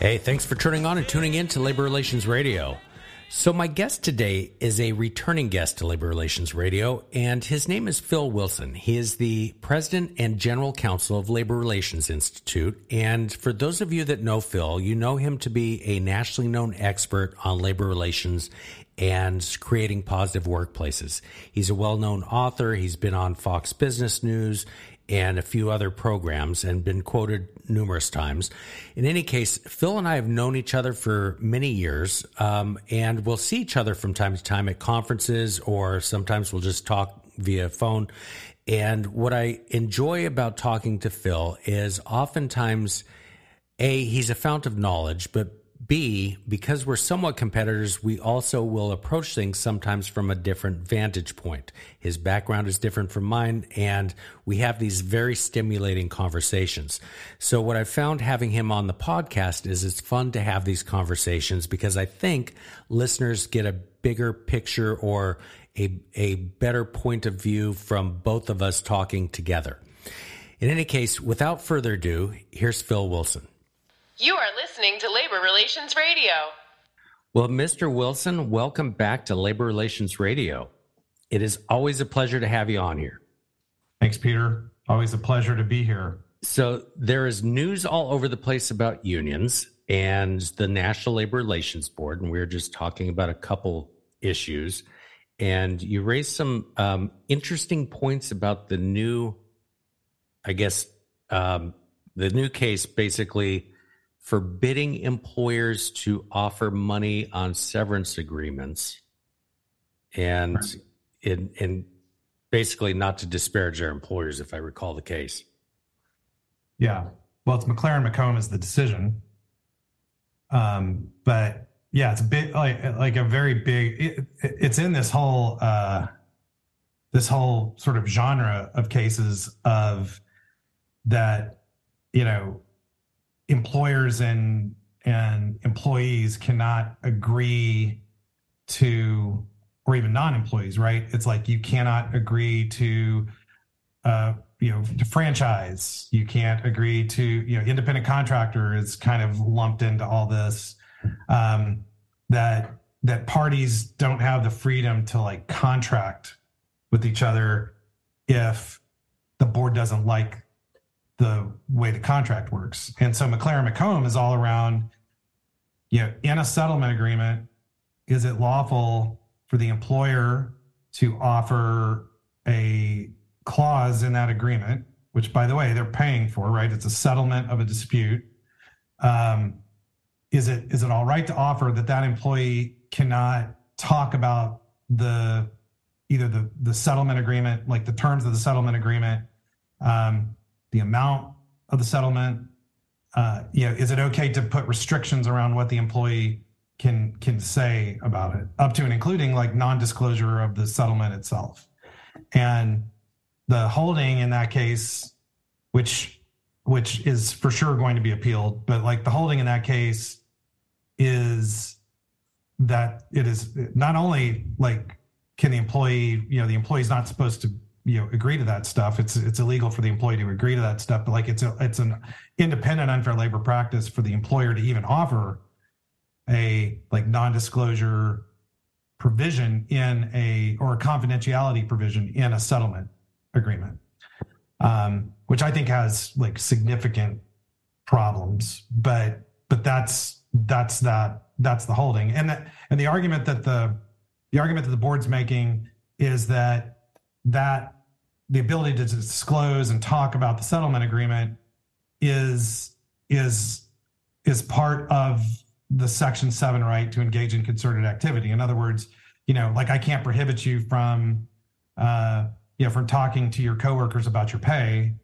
Hey, thanks for turning on and tuning in to Labor Relations Radio. So, my guest today is a returning guest to Labor Relations Radio, and his name is Phil Wilson. He is the president and general counsel of Labor Relations Institute. And for those of you that know Phil, you know him to be a nationally known expert on labor relations and creating positive workplaces. He's a well known author. He's been on Fox Business News and a few other programs and been quoted numerous times. In any case, Phil and I have known each other for many years, um, and we'll see each other from time to time at conferences, or sometimes we'll just talk via phone. And what I enjoy about talking to Phil is oftentimes, A, he's a fount of knowledge, but B, because we're somewhat competitors, we also will approach things sometimes from a different vantage point. His background is different from mine, and we have these very stimulating conversations. So, what I've found having him on the podcast is it's fun to have these conversations because I think listeners get a bigger picture or a, a better point of view from both of us talking together. In any case, without further ado, here's Phil Wilson. You are listening to Labor Relations Radio. Well, Mr. Wilson, welcome back to Labor Relations Radio. It is always a pleasure to have you on here. Thanks, Peter. Always a pleasure to be here. So, there is news all over the place about unions and the National Labor Relations Board, and we are just talking about a couple issues. And you raised some um, interesting points about the new, I guess, um, the new case basically forbidding employers to offer money on severance agreements and right. in, in basically not to disparage their employers, if I recall the case. Yeah. Well, it's McLaren Macomb is the decision. Um, but yeah, it's a bit like like a very big. It, it's in this whole uh, this whole sort of genre of cases of that you know employers and and employees cannot agree to or even non-employees right? It's like you cannot agree to uh you know to franchise. You can't agree to you know independent contractor is kind of lumped into all this um that that parties don't have the freedom to like contract with each other if the board doesn't like the way the contract works. And so McLaren Macomb is all around, you know, in a settlement agreement, is it lawful for the employer to offer a clause in that agreement, which by the way, they're paying for, right? It's a settlement of a dispute. Um, is it is it all right to offer that that employee cannot talk about the either the the settlement agreement, like the terms of the settlement agreement, um, the amount of the settlement? Uh, you know, is it okay to put restrictions around what the employee can can say about it, up to and including like non-disclosure of the settlement itself? And the holding in that case, which which is for sure going to be appealed, but like the holding in that case is that it is not only like can the employee, you know, the employee's not supposed to you know agree to that stuff. It's it's illegal for the employee to agree to that stuff but like it's a, it's an independent unfair labor practice for the employer to even offer a like non-disclosure provision in a or a confidentiality provision in a settlement agreement um, which i think has like significant problems but but that's that's that that's the holding. And that and the argument that the the argument that the board's making is that that the ability to disclose and talk about the settlement agreement is is is part of the section 7 right to engage in concerted activity in other words you know like i can't prohibit you from uh you know from talking to your coworkers about your pay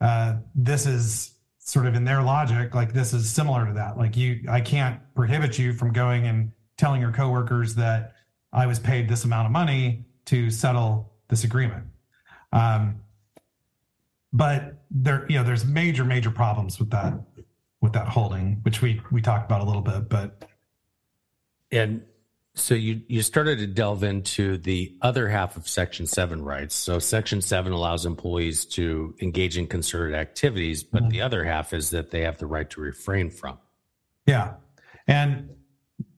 uh this is sort of in their logic, like this is similar to that. Like you, I can't prohibit you from going and telling your coworkers that I was paid this amount of money to settle this agreement. Um, but there, you know, there's major, major problems with that, with that holding, which we we talked about a little bit. But and so you you started to delve into the other half of Section Seven rights. So Section Seven allows employees to engage in concerted activities, but mm-hmm. the other half is that they have the right to refrain from. Yeah, and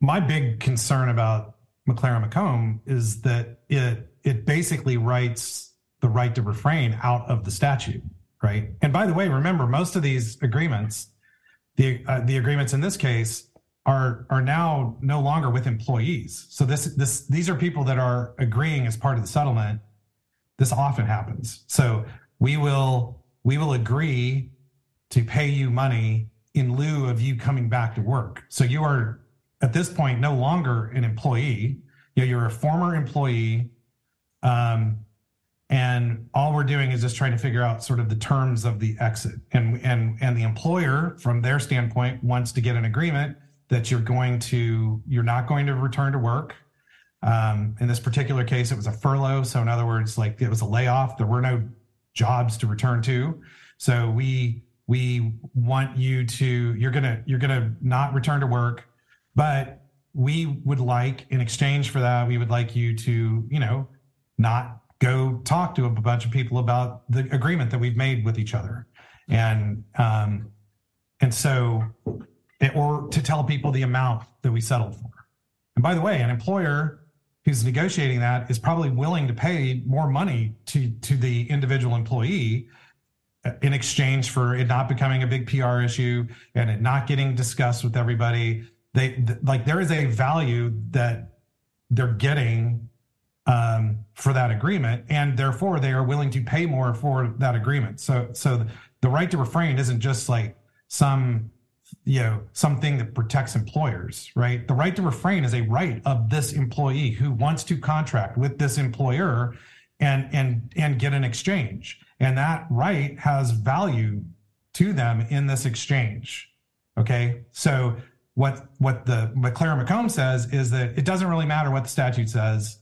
my big concern about McLaren Macomb is that it it basically writes the right to refrain out of the statute, right? And by the way, remember most of these agreements, the uh, the agreements in this case are are now no longer with employees. So this this these are people that are agreeing as part of the settlement. This often happens. So we will we will agree to pay you money in lieu of you coming back to work. So you are at this point no longer an employee. You know, you're a former employee. Um, and all we're doing is just trying to figure out sort of the terms of the exit. And and and the employer from their standpoint wants to get an agreement that you're going to you're not going to return to work. Um, in this particular case it was a furlough. So in other words like it was a layoff. There were no jobs to return to. So we we want you to you're gonna you're gonna not return to work. But we would like in exchange for that we would like you to you know not go talk to a bunch of people about the agreement that we've made with each other and um and so or to tell people the amount that we settled for. And by the way, an employer who's negotiating that is probably willing to pay more money to to the individual employee uh, in exchange for it not becoming a big PR issue and it not getting discussed with everybody. They th- like there is a value that they're getting um, for that agreement, and therefore they are willing to pay more for that agreement. So so the right to refrain isn't just like some you know something that protects employers right? The right to refrain is a right of this employee who wants to contract with this employer and and and get an exchange. And that right has value to them in this exchange okay? So what what the mclaren macomb says is that it doesn't really matter what the statute says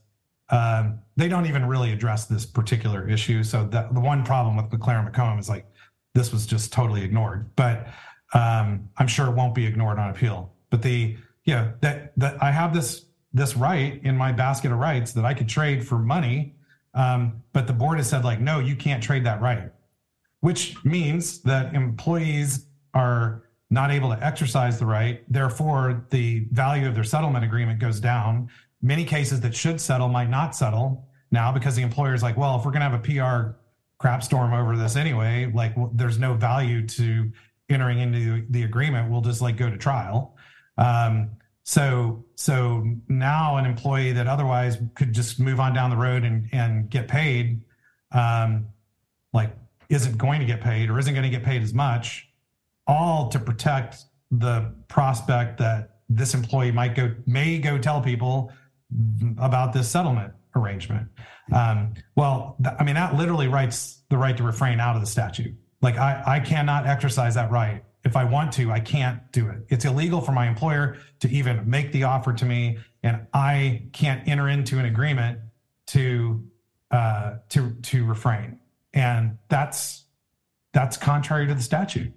um, they don't even really address this particular issue so the, the one problem with mclaren macomb is like this was just totally ignored but um, I'm sure it won't be ignored on appeal. But the yeah that that I have this this right in my basket of rights that I could trade for money, um, but the board has said like no, you can't trade that right, which means that employees are not able to exercise the right. Therefore, the value of their settlement agreement goes down. Many cases that should settle might not settle now because the employer is like, well, if we're going to have a PR crap storm over this anyway, like well, there's no value to entering into the agreement We'll just like go to trial. Um, so so now an employee that otherwise could just move on down the road and and get paid, um, like isn't going to get paid or isn't going to get paid as much, all to protect the prospect that this employee might go may go tell people about this settlement arrangement. Um, well, th- I mean that literally writes the right to refrain out of the statute. Like I, I cannot exercise that right. If I want to, I can't do it. It's illegal for my employer to even make the offer to me, and I can't enter into an agreement to uh, to to refrain. And that's that's contrary to the statute.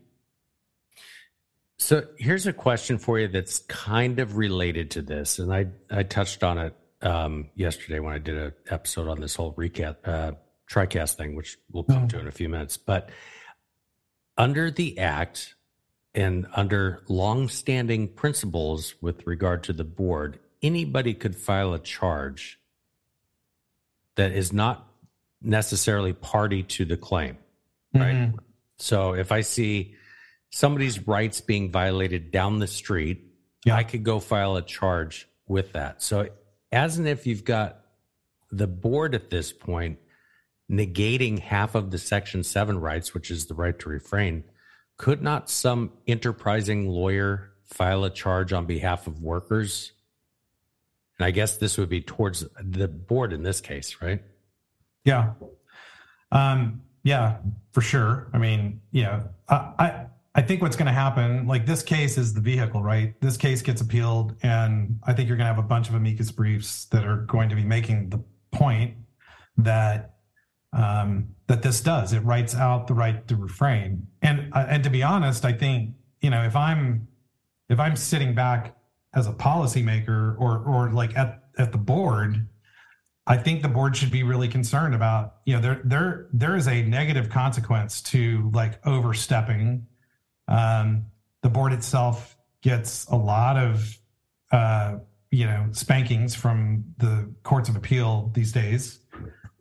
So here's a question for you that's kind of related to this, and I I touched on it um, yesterday when I did an episode on this whole recap uh, TRICAST thing, which we'll come oh. to in a few minutes. But under the Act and under long-standing principles with regard to the board, anybody could file a charge that is not necessarily party to the claim, right? Mm-hmm. So if I see somebody's rights being violated down the street, yeah. I could go file a charge with that. So as and if you've got the board at this point negating half of the Section 7 rights, which is the right to refrain, could not some enterprising lawyer file a charge on behalf of workers? And I guess this would be towards the board in this case, right? Yeah. Um, yeah, for sure. I mean, yeah, I, I, I think what's going to happen, like this case is the vehicle, right? This case gets appealed, and I think you're going to have a bunch of amicus briefs that are going to be making the point that um, that this does. It writes out the right to refrain, and uh, and to be honest, I think you know if I'm if I'm sitting back as a policymaker or or like at at the board, I think the board should be really concerned about you know there there there is a negative consequence to like overstepping. Um, the board itself gets a lot of uh, you know spankings from the courts of appeal these days.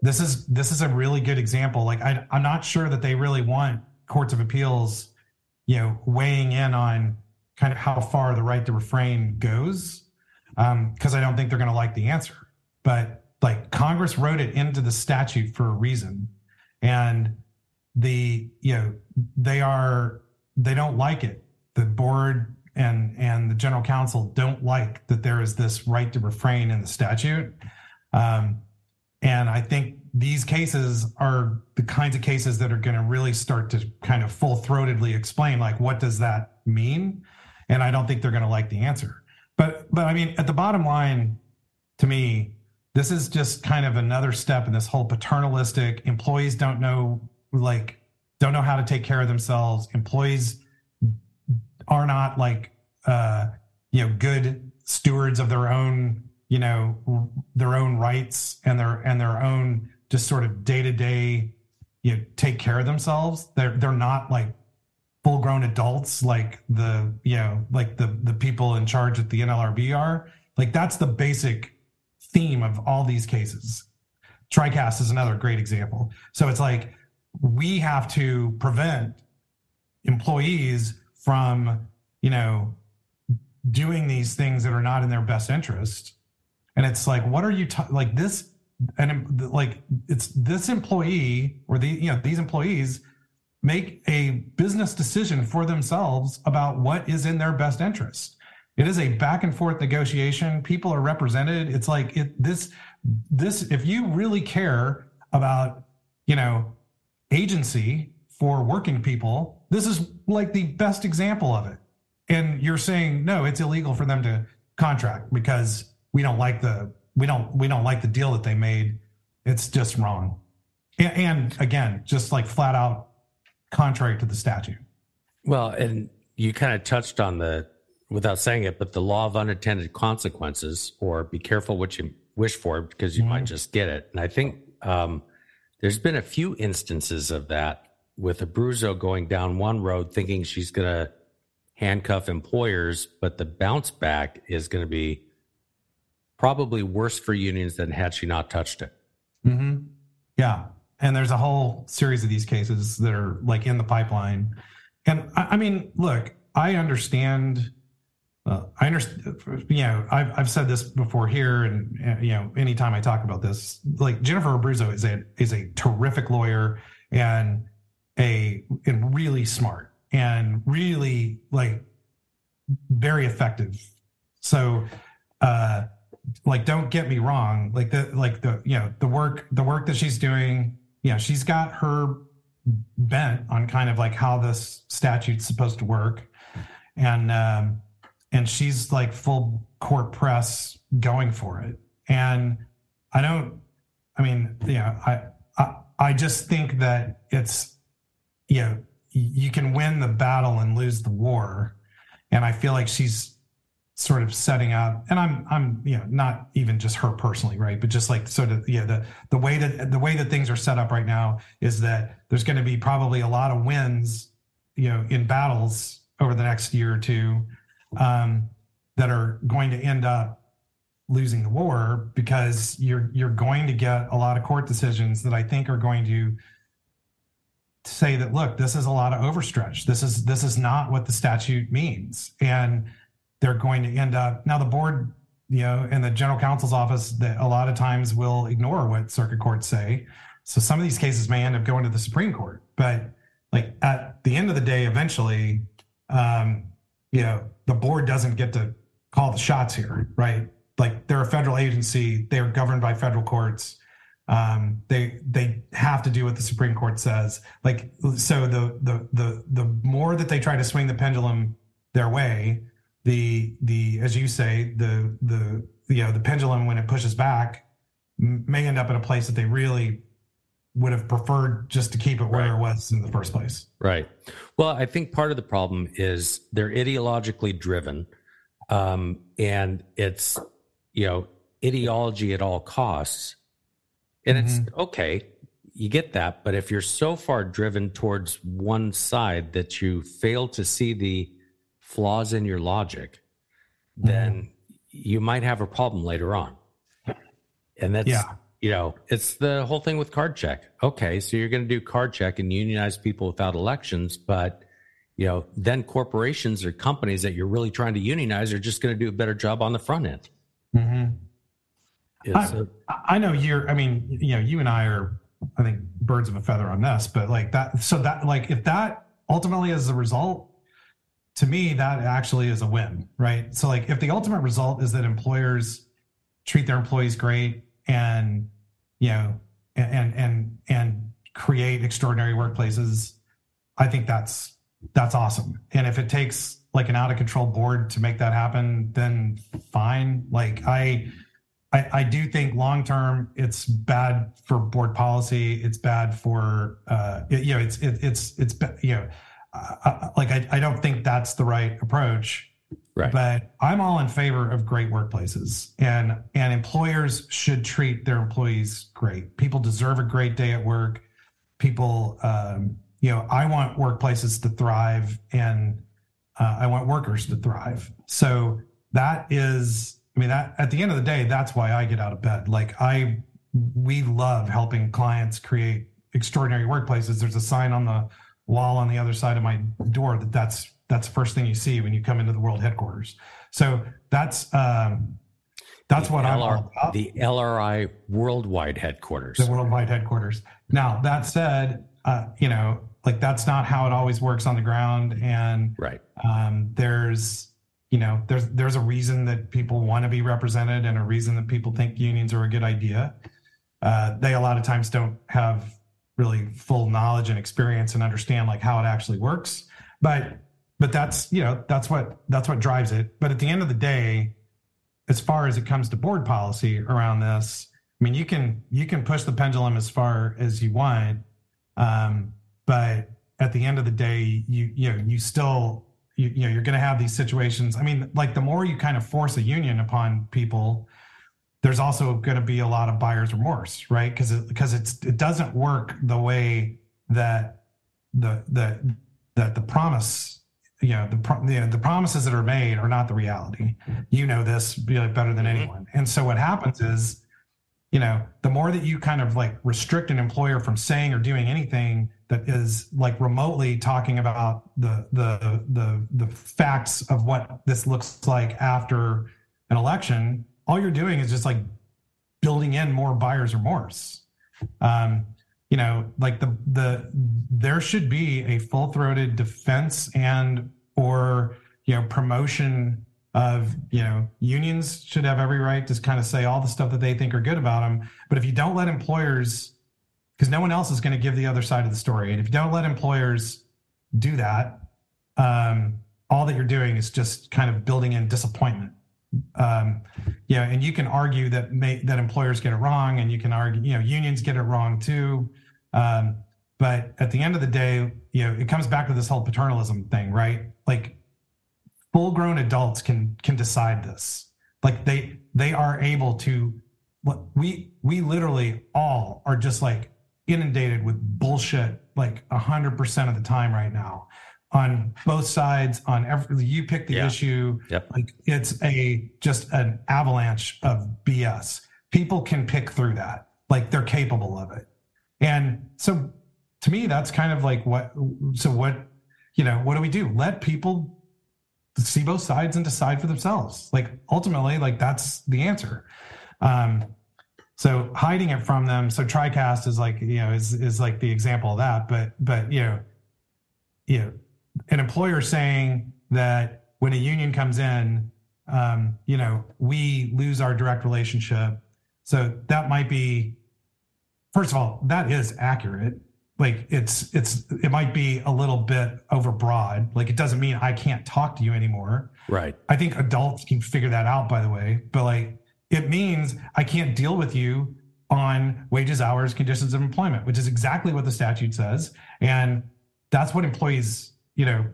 This is this is a really good example. Like I, I'm not sure that they really want courts of appeals, you know, weighing in on kind of how far the right to refrain goes, because um, I don't think they're going to like the answer. But like Congress wrote it into the statute for a reason, and the you know they are they don't like it. The board and and the general counsel don't like that there is this right to refrain in the statute. Um, and I think these cases are the kinds of cases that are going to really start to kind of full throatedly explain like what does that mean and i don't think they're going to like the answer but but i mean at the bottom line to me this is just kind of another step in this whole paternalistic employees don't know like don't know how to take care of themselves. Employees are not like uh you know good stewards of their own you know their own rights and their and their own just sort of day to day you know take care of themselves. They're they're not like full grown adults like the you know like the the people in charge at the NLRB are. Like that's the basic theme of all these cases. Tricast is another great example. So it's like we have to prevent employees from you know doing these things that are not in their best interest. And it's like what are you ta- like this and like it's this employee or the you know these employees make a business decision for themselves about what is in their best interest. It is a back and forth negotiation. People are represented. It's like it this this if you really care about you know agency for working people this is like the best example of it and you're saying no it's illegal for them to contract because we don't like the we don't we don't like the deal that they made. It's just wrong. And, and again, just like flat out contrary to the statute. Well, and you kind of touched on the without saying it, but the law of unintended consequences, or be careful what you wish for because you mm-hmm. might just get it. And I think um, there's been a few instances of that with Abruzzo going down one road thinking she's going to handcuff employers, but the bounce back is going to be probably worse for unions than had she not touched it. Mm-hmm. Yeah. And there's a whole series of these cases that are like in the pipeline. And I, I mean, look, I understand. Uh, I understand. You know, I've I've said this before here, and uh, you know, anytime I talk about this, like Jennifer Abruzzo is a is a terrific lawyer and a and really smart and really like very effective. So, uh, like don't get me wrong like the like the you know the work the work that she's doing you know she's got her bent on kind of like how this statute's supposed to work and um and she's like full court press going for it. And i don't i mean yeah i i, I just think that it's you know you can win the battle and lose the war. And i feel like she's sort of setting up and i'm i'm you know not even just her personally right? But just like sort of yeah the the way that the way that things are set up right now is that there's going to be probably a lot of wins you know in battles over the next year or two um, that are going to end up losing the war because you're you're going to get a lot of court decisions that i think are going to say that look this is a lot of overstretch. This is this is not what the statute means. And they're going to end up now the board you know and the general counsel's office that a lot of times will ignore what circuit courts say. So some of these cases may end up going to the supreme court. But like at the end of the day eventually um you know the board doesn't get to call the shots here right? Like they're a federal agency. They're governed by federal courts. Um, they they have to do what the Supreme Court says. Like so, the the the the more that they try to swing the pendulum their way, the the as you say the the you know the pendulum when it pushes back may end up in a place that they really would have preferred just to keep it where right. it was in the first place. Right. Well, I think part of the problem is they're ideologically driven, um, and it's you know ideology at all costs and mm-hmm. it's okay, you get that. But if you're so far driven towards one side that you fail to see the flaws in your logic, mm-hmm. then you might have a problem later on. And that's, yeah. You know, it's the whole thing with card check. Okay, so you're going to do card check and unionize people without elections, but you know, then corporations or companies that you're really trying to unionize are just going to do a better job on the front end. Mm-hmm. I, I know you're. I mean, you know, you and I are. I think birds of a feather on this, but like that. So that like if that ultimately is the result, to me that actually is a win, right? So like if the ultimate result is that employers treat their employees great and you know and and and create extraordinary workplaces, I think that's that's awesome. And if it takes like an out of control board to make that happen, then fine. Like I I, I do think long term it's bad for board policy. It's bad for uh, it, you know it's it, it's it's you know uh, like I, I don't think that's the right approach. Right. But I'm all in favor of great workplaces, and and employers should treat their employees great. People deserve a great day at work. People, um, you know, I want workplaces to thrive, and uh, I want workers to thrive. So that is I mean, that at the end of the day, that's why I get out of bed. Like I, we love helping clients create extraordinary workplaces. There's a sign on the wall on the other side of my door that that's that's the first thing you see when you come into the world headquarters. So that's um, that's the what LR, I'm all about. The LRI worldwide headquarters. The worldwide headquarters. Now that said, uh, you know, like that's not how it always works on the ground, and right. Um, there's you know there's there's a reason that people want to be represented and a reason that people think unions are a good idea uh, they a lot of times don't have really full knowledge and experience and understand like how it actually works but but that's you know that's what that's what drives it. But at the end of the day as far as it comes to board policy around this i mean you can you can push the pendulum as far as you want. Um, but at the end of the day you you know you still you, you know you're going to have these situations. I mean like the more you kind of force a union upon people there's also going to be a lot of buyer's remorse right? Because it, because it's it doesn't work the way that the the that the promise you know the know, the promises that are made are not the reality. You know this better than mm-hmm. anyone. And so what happens is you know the more that you kind of like restrict an employer from saying or doing anything that is like remotely talking about the the the the facts of what this looks like after an election all you're doing is just like building in more buyer's remorse. Um you know like the the there should be a full-throated defense and or you know promotion of you know unions should have every right to kind of say all the stuff that they think are good about them but if you don't let employers because no one else is going to give the other side of the story. And if you don't let employers do that um, all that you're doing is just kind of building in disappointment um, yeah and you can argue that may, that employers get it wrong and you can argue you know unions get it wrong too. Um, but at the end of the day you know it comes back to this whole paternalism thing right? Like full grown adults can can decide this. Like they they are able to we we literally all are just like inundated with bullshit like 100% of the time right now on both sides on every you pick the yeah. issue yep. like it's a just an avalanche of bs people can pick through that like they're capable of it and so to me that's kind of like what so what you know what do we do let people see both sides and decide for themselves. Like ultimately, like that's the answer. Um, so hiding it from them. So TriCast is like you know is is like the example of that. But but you know, you know, an employer saying that when a union comes in, um, you know, we lose our direct relationship. So that might be first of all, that is accurate. Like it's it's it might be a little bit overbroad. Like it doesn't mean I can't talk to you anymore. Right. I think adults can figure that out, by the way. But like it means I can't deal with you on wages, hours, conditions of employment, which is exactly what the statute says. And that's what employees, you know,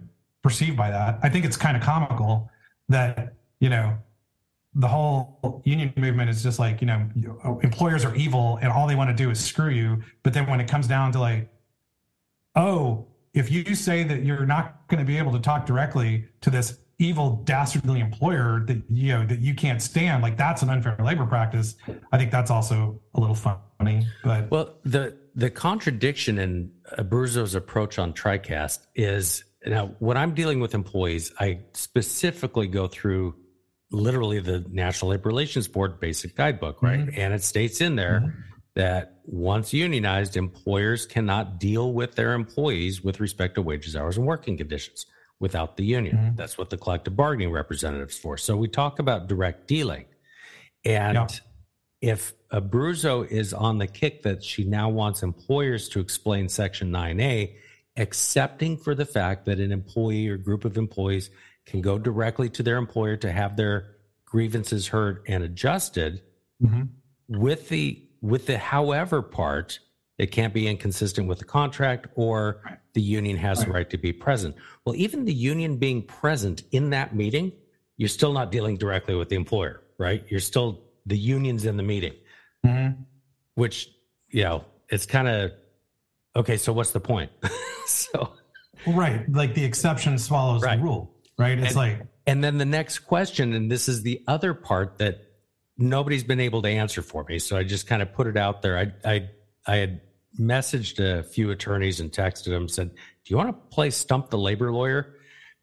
perceived by that. I think it's kind of comical that, you know, the whole union movement is just like, you know, employers are evil and all they want to do is screw you. But then when it comes down to like, oh, if you say that you're not going to be able to talk directly to this evil dastardly employer that you know that you can't stand like that's an unfair labor practice i think that's also a little funny but well the the contradiction in abruzzo's approach on tricast is now when i'm dealing with employees i specifically go through literally the national labor relations board basic guidebook right mm-hmm. and it states in there mm-hmm. that once unionized employers cannot deal with their employees with respect to wages hours and working conditions without the union. Mm-hmm. That's what the collective bargaining representatives for. So we talk about direct dealing. And yeah. if Abruzzo is on the kick that she now wants employers to explain Section 9A, accepting for the fact that an employee or group of employees can go directly to their employer to have their grievances heard and adjusted mm-hmm. with the with the however part it can't be inconsistent with the contract or the union has right. the right to be present. Well, even the union being present in that meeting, you're still not dealing directly with the employer, right? You're still the union's in the meeting, mm-hmm. which, you know, it's kind of okay. So what's the point? so, right. Like the exception swallows right. the rule, right? It's and, like, and then the next question, and this is the other part that nobody's been able to answer for me. So I just kind of put it out there. I, I, I had messaged a few attorneys and texted them said, "Do you want to play stump the labor lawyer?"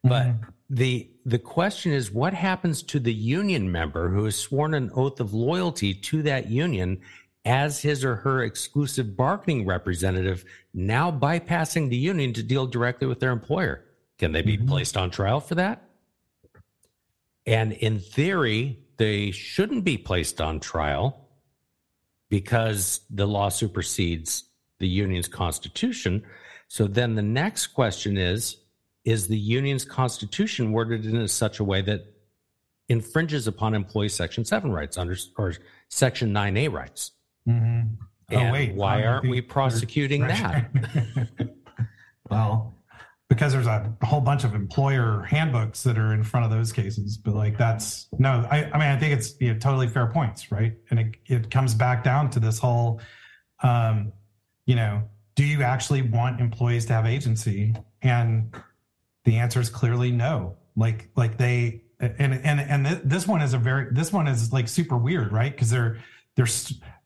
But mm-hmm. the the question is, what happens to the union member who has sworn an oath of loyalty to that union as his or her exclusive bargaining representative, now bypassing the union to deal directly with their employer? Can they be mm-hmm. placed on trial for that? And in theory, they shouldn't be placed on trial because the law supersedes the union's constitution. So then the next question is Is the union's constitution worded in such a way that infringes upon employee Section 7 rights under, or Section 9A rights? Mm-hmm. Oh, and wait. Why aren't we prosecuting that? well, because there's a whole bunch of employer handbooks that are in front of those cases. But like that's no, I, I mean, I think it's you know, totally fair points, right? And it, it comes back down to this whole um, you know, do you actually want employees to have agency? And the answer is clearly no. Like, like they, and and and this one is a very this one is like super weird, right? Because they're they're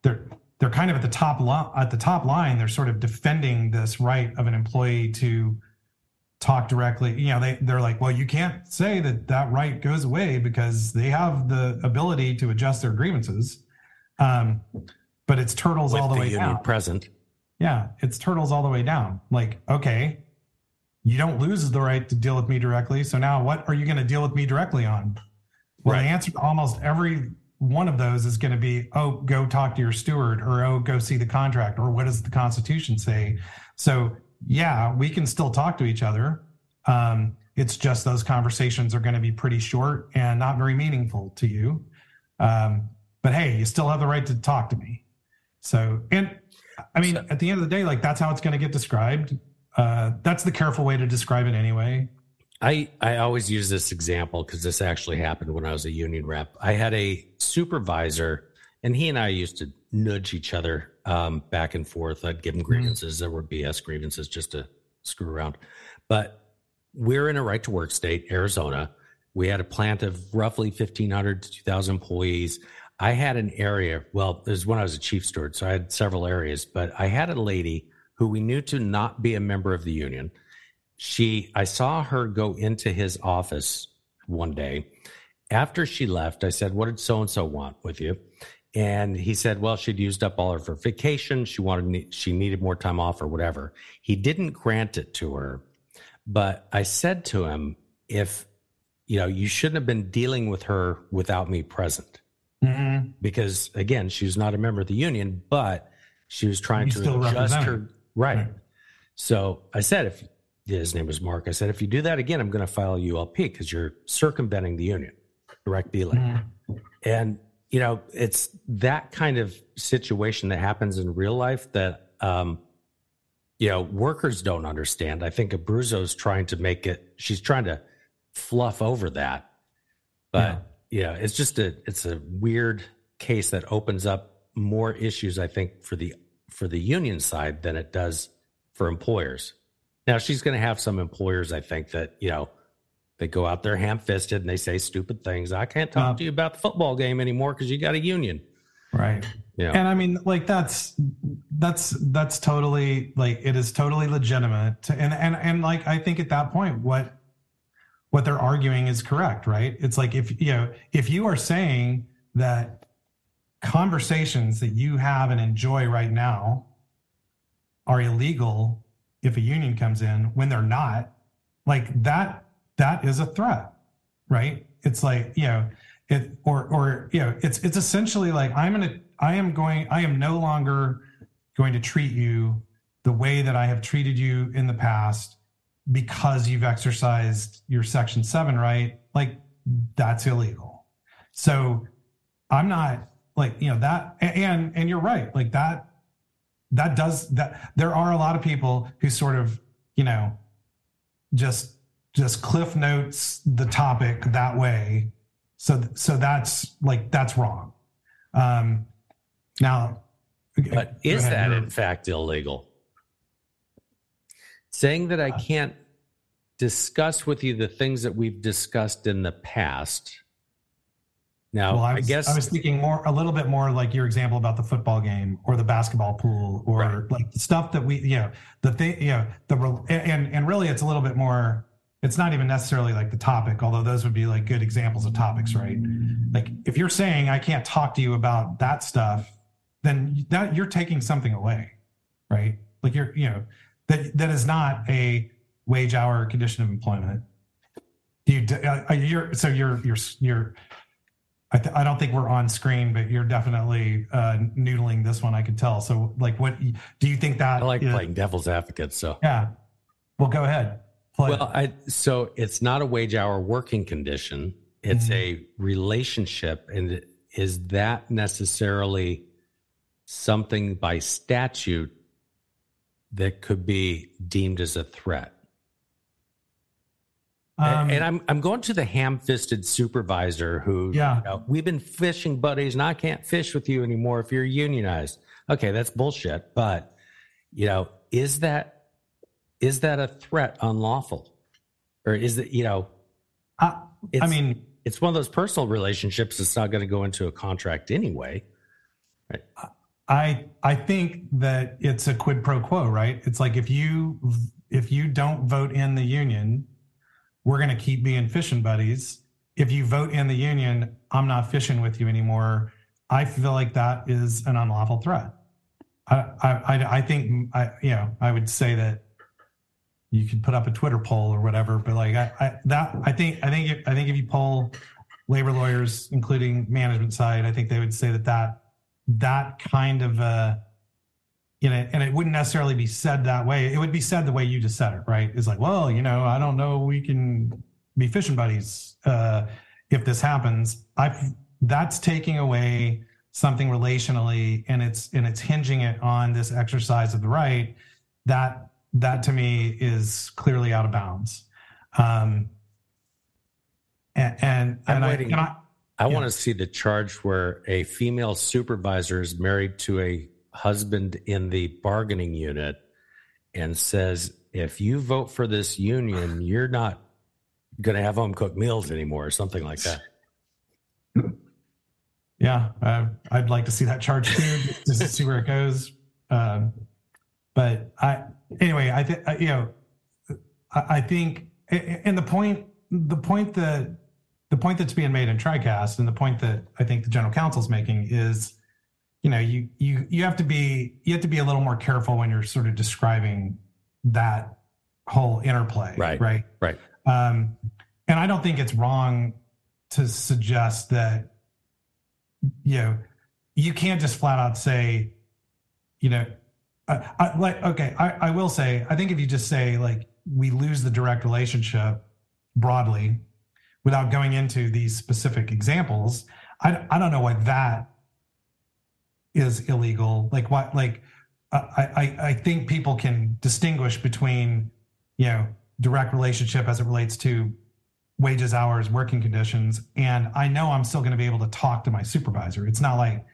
they're they're kind of at the top line at the top line. They're sort of defending this right of an employee to talk directly. You know, they they're like, well, you can't say that that right goes away because they have the ability to adjust their grievances. Um, but it's turtles With all the, the way down. present. Yeah, it's turtles all the way down. Like, okay, you don't lose the right to deal with me directly. So now what are you going to deal with me directly on? Well, right. the answer to almost every one of those is going to be, oh, go talk to your steward or oh, go see the contract or what does the Constitution say? So, yeah, we can still talk to each other. Um, it's just those conversations are going to be pretty short and not very meaningful to you. Um, but hey, you still have the right to talk to me. So, and I mean, so, at the end of the day, like that's how it's going to get described. Uh, that's the careful way to describe it anyway. I, I always use this example because this actually happened when I was a union rep. I had a supervisor, and he and I used to nudge each other um, back and forth. I'd give him mm-hmm. grievances. There were BS grievances just to screw around. But we're in a right to work state, Arizona. We had a plant of roughly 1,500 to 2,000 employees. I had an area, well, it was when I was a chief steward, so I had several areas, but I had a lady who we knew to not be a member of the union. She, I saw her go into his office one day. After she left, I said, What did so and so want with you? And he said, Well, she'd used up all of her vacation. She wanted, she needed more time off or whatever. He didn't grant it to her. But I said to him, If, you know, you shouldn't have been dealing with her without me present Mm-hmm. Because again, she's not a member of the union, but She was trying You to adjust her. Right. So I said, if his name was Mark, I said, if you do that again, I'm going to file a ULP because you're circumventing the union, direct dealing. Mm-hmm. And, you know, it's that kind of situation that happens in real life that, um, you know, workers don't understand. I think Abruzzo's trying to make it, she's trying to fluff over that. But, yeah, it's just a, it's a weird case that opens up more issues, I think, for the, for the union side than it does for employers. Now she's going to have some employers, I think, that you know they go out there ham fisted and they say stupid things. I can't talk Uh, to you about the football game anymore because you got a union. Right. Yeah, And I mean, like that's that's that's totally like it is totally legitimate. To, and and and like I think at that point, what what they're arguing is correct, right? It's like if you know if you are saying that conversations that you have and enjoy right now are illegal if a union comes in when they're not, like that that is a threat, right? It's like you know it or or you know it's it's essentially like i'm gonna i am going i am no longer going to treat you the way that i have treated you in the past because you've exercised your section 7 right. Like that's illegal. So i'm not like you know that and and you're right like that that does that there are a lot of people who sort of you know just just cliff notes the topic that way so so that's like that's wrong um now but is ahead, that in fact illegal? Saying that I Uh, can't discuss with you the things that we've discussed in the past. Now, well, I, I, was, guess I was thinking more a little bit more like your example about the football game or the basketball pool or Right. like stuff that we you know the thing you know the and and really it's a little bit more it's not even necessarily like the topic although those would be like good examples of topics right? Like if you're saying i can't talk to you about that stuff then that you're taking something away right? Like you're you know that that is not a wage hour condition of employment. You uh, you're so you're you're you're I, th- I don't think we're on screen, but you're definitely uh, noodling this one. I can tell. So, like, what do you think that? I like is- playing devil's advocate. So, Yeah. Well, go ahead. Play. well, I so it's not a wage hour working condition. It's Mm-hmm. a relationship, and is that necessarily something by statute that could be deemed as a threat? Um, and I'm I'm going to the ham-fisted supervisor who, Yeah. you know, we've been fishing buddies, and I can't fish with you anymore if you're unionized. Okay, that's bullshit. But you know, is that is that a threat unlawful, or is it you know? I, I mean, It's one of those personal relationships. It's not going to go into a contract anyway. I I think that it's a quid pro quo, right? It's like if you if you don't vote in the union, we're going to keep being fishing buddies. If you vote in the union, I'm not fishing with you anymore. I feel like that is an unlawful threat. I I I, think I you know I would say that you could put up a Twitter poll or whatever, but like I, I that I think I think if, I think if you poll labor lawyers, including management side, I think they would say that that that kind of uh you know and it wouldn't necessarily be said that way. It would be said the way you just said it right? It's like well you know i don't know we can be fishing buddies uh if this happens. I that's taking away something relationally and it's and it's hinging it on this exercise of the right that that to me is clearly out of bounds. Um and and, I'm and I, and I I Yeah. want to see the charge where a female supervisor is married to a husband in the bargaining unit and says, if you vote for this union, you're not going to have home cooked meals anymore, or something like that. Yeah, uh, I'd like to see that charge too, just to see where it goes. Um, but I, anyway, I think you know, I, I think, and the point, the point that the point that's being made in TriCast, and the point that I think the general counsel's making is, you know, you you you have to be you have to be a little more careful when you're sort of describing that whole interplay, Right. Right. Right. Um, and I don't think it's wrong to suggest that, you know, you can't just flat out say, you know, I, I, like okay, I, I will say I think if you just say like we lose the direct relationship broadly without going into these specific examples, I I don't know why that is illegal. Like what like I I, I think people can distinguish between you know direct relationship as it relates to wages, hours, working conditions, and I know I'm still going to be able to talk to my supervisor. It's not like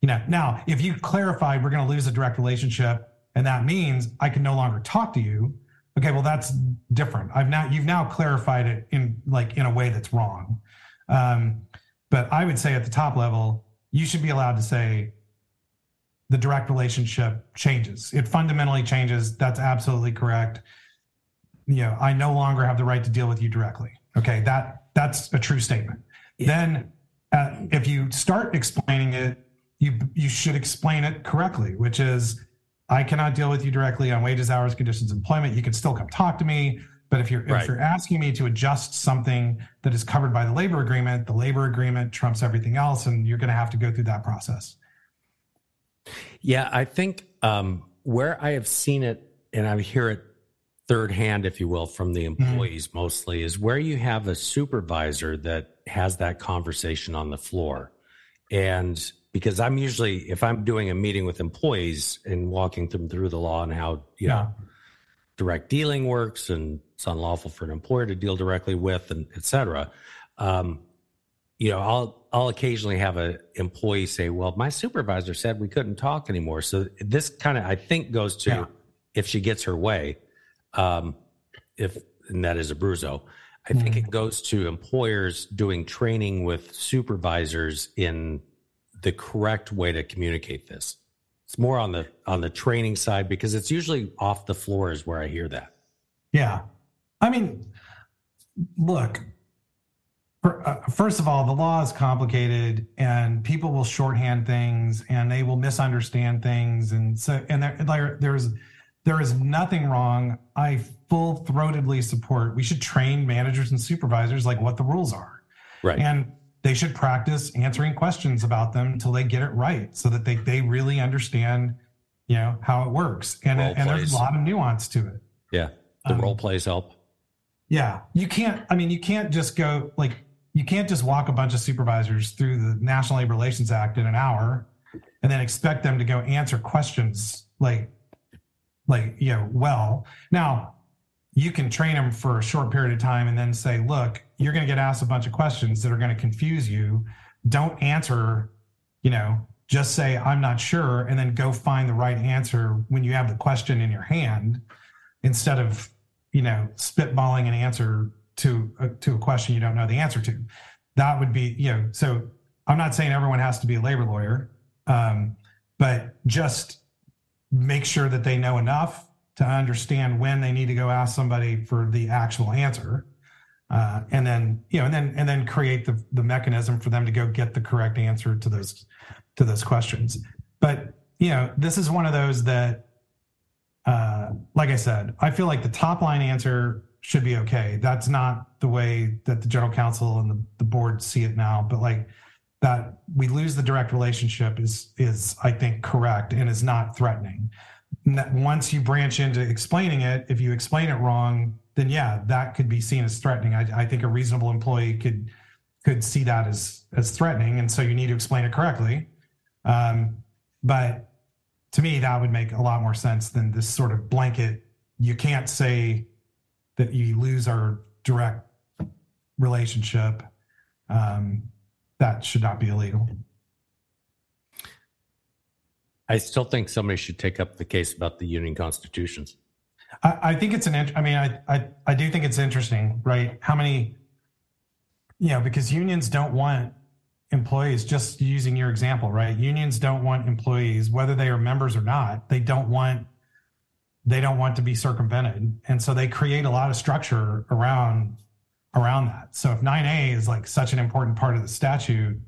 you know, now if you clarify we're going to lose a direct relationship and that means I can no longer talk to you, okay, well that's different. I've now you've now clarified it in like in a way that's wrong. Um, but I would say at the top level, you should be allowed to say the direct relationship changes. It fundamentally changes. That's absolutely correct. You know, I no longer have the right to deal with you directly. Okay, that that's a true statement. Yeah. Then, uh, if you start explaining it you you should explain it correctly, which is I cannot deal with you directly on wages, hours, conditions, employment. You can still come talk to me, but if you're right. if you're asking me to adjust something that is covered by the labor agreement, the labor agreement trumps everything else, and you're going to have to go through that process. Yeah, I think um, where I have seen it, and I hear it third hand, if you will, from the mm-hmm. employees mm-hmm. mostly, is where you have a supervisor that has that conversation on the floor, and because I'm usually if I'm doing a meeting with employees and walking them through the law and how you yeah. know direct dealing works and it's unlawful for an employer to deal directly with and et cetera. Um, you know, I'll I'll occasionally have an employee say, "Well, my supervisor said we couldn't talk anymore." So this kind of I think goes to yeah. if she gets her way, um, if and that is Abruzzo. I think mm-hmm. it goes to employers doing training with supervisors in the correct way to communicate this. It's more on the on the training side because it's usually off the floor is where I hear that. Yeah, I mean, look. Uh, first of all, the law is complicated, and people will shorthand things, and they will misunderstand things, and so and there, there there's there is nothing wrong. I full throatedly support. We should train managers and supervisors like what the rules are. Right. And they should practice answering questions about them until they get it right so that they, they really understand you know how it works and, and there's a lot of nuance to it yeah the um, role plays help yeah you can't i mean you can't just go like you can't just walk a bunch of supervisors through the national labor relations act in an hour and then expect them to go answer questions like like you know well now you can train them for a short period of time and then say, look, you're going to get asked a bunch of questions that are going to confuse you. Don't answer, you know, just say, I'm not sure, and then go find the right answer when you have the question in your hand instead of, you know, spitballing an answer to a, to a question you don't know the answer to. That would be, you know, so I'm not saying everyone has to be a labor lawyer, um, but just make sure that they know enough to understand when they need to go ask somebody for the actual answer. Uh, and then you know and then and then create the the mechanism for them to go get the correct answer to those to those questions but you know this is one of those that uh, like i said i feel like the top line answer should be okay that's not the way that the general counsel and the, the board see it now but like that we lose the direct relationship is is i think correct and is not threatening once you branch into explaining it, if you explain it wrong, then yeah, that could be seen as threatening. I, I think a reasonable employee could could see that as as threatening, and so you need to explain it correctly. Um, but to me, that would make a lot more sense than this sort of blanket. You can't say that you lose our direct relationship. Um, that should not be illegal. I still think somebody should take up the case about the union constitutions. I, I think it's an. I mean, I, I I do think it's interesting, right? How many, you know, because unions don't want employees. Just using your example, right? Unions don't want employees, whether they are members or not. They don't want. They don't want to be circumvented, and so they create a lot of structure around around that. So if 9A is like such an important part of the statute,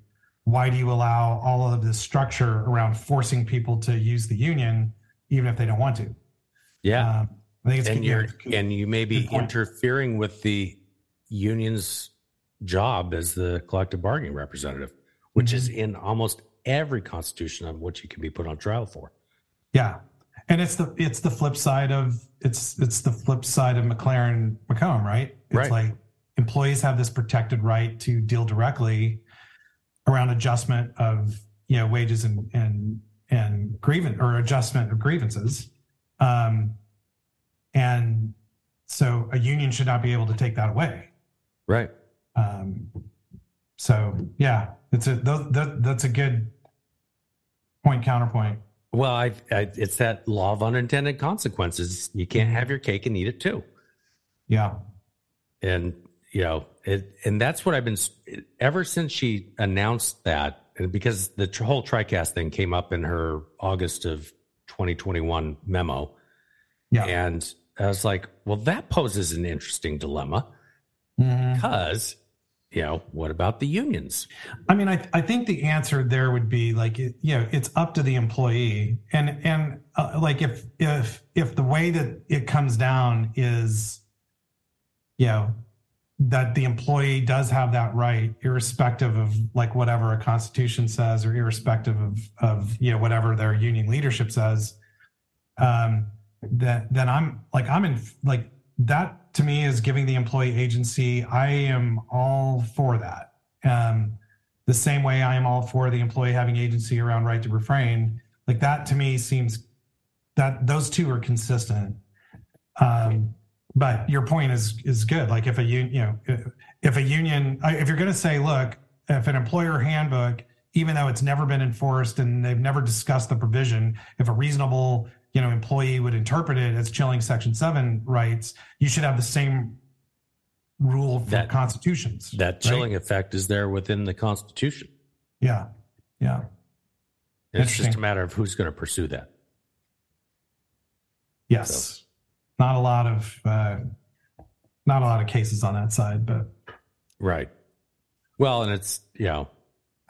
why do you allow all of this structure around forcing people to use the union even if they don't want to? Yeah. Um, i think it's and you're and you may be interfering with the union's job as the collective bargaining representative which mm-hmm. is in almost every constitution of which you can be put on trial for. Yeah, and it's the it's the flip side of it's it's the flip side of McLaren Macomb, right? It's Right. like employees have this protected right to deal directly around adjustment of you know wages and and and grievance or adjustment of grievances, um, and so a union should not be able to take that away. Right. Um, so yeah, it's a th- th- that's a good point counterpoint. Well, I, I, it's that law of unintended consequences. You can't have your cake and eat it too. Yeah. And, you know, it, and that's what I've been, ever since she announced that, because the whole Tri-Cast thing came up in her August of 2021 memo. Yeah. And I was like, well, that poses an interesting dilemma Mhm. because, you know, what about the unions? I mean, I, I think the answer there would be like, you know, it's up to the employee, and and uh, like if if if the way that it comes down is, you know, that the employee does have that right, irrespective of like whatever a constitution says, or irrespective of of you know whatever their union leadership says, um, that then I'm like I'm in like that to me is giving the employee agency. I am all for that. Um, the same way I am all for the employee having agency around right to refrain. Like that to me seems that those two are consistent. Um, but your point is is good. Like if a you know, if, if a union, if you're going to say, look, if an employer handbook, even though it's never been enforced and they've never discussed the provision, if a reasonable you know employee would interpret it as chilling Section Seven rights, you should have the same rule for That- constitutions. That right? chilling effect is there within the Constitution. Yeah, yeah. It's just a matter of who's going to pursue that. Yes. Not a lot of uh, not a lot of cases on that side, but Right. Well, and it's, you know,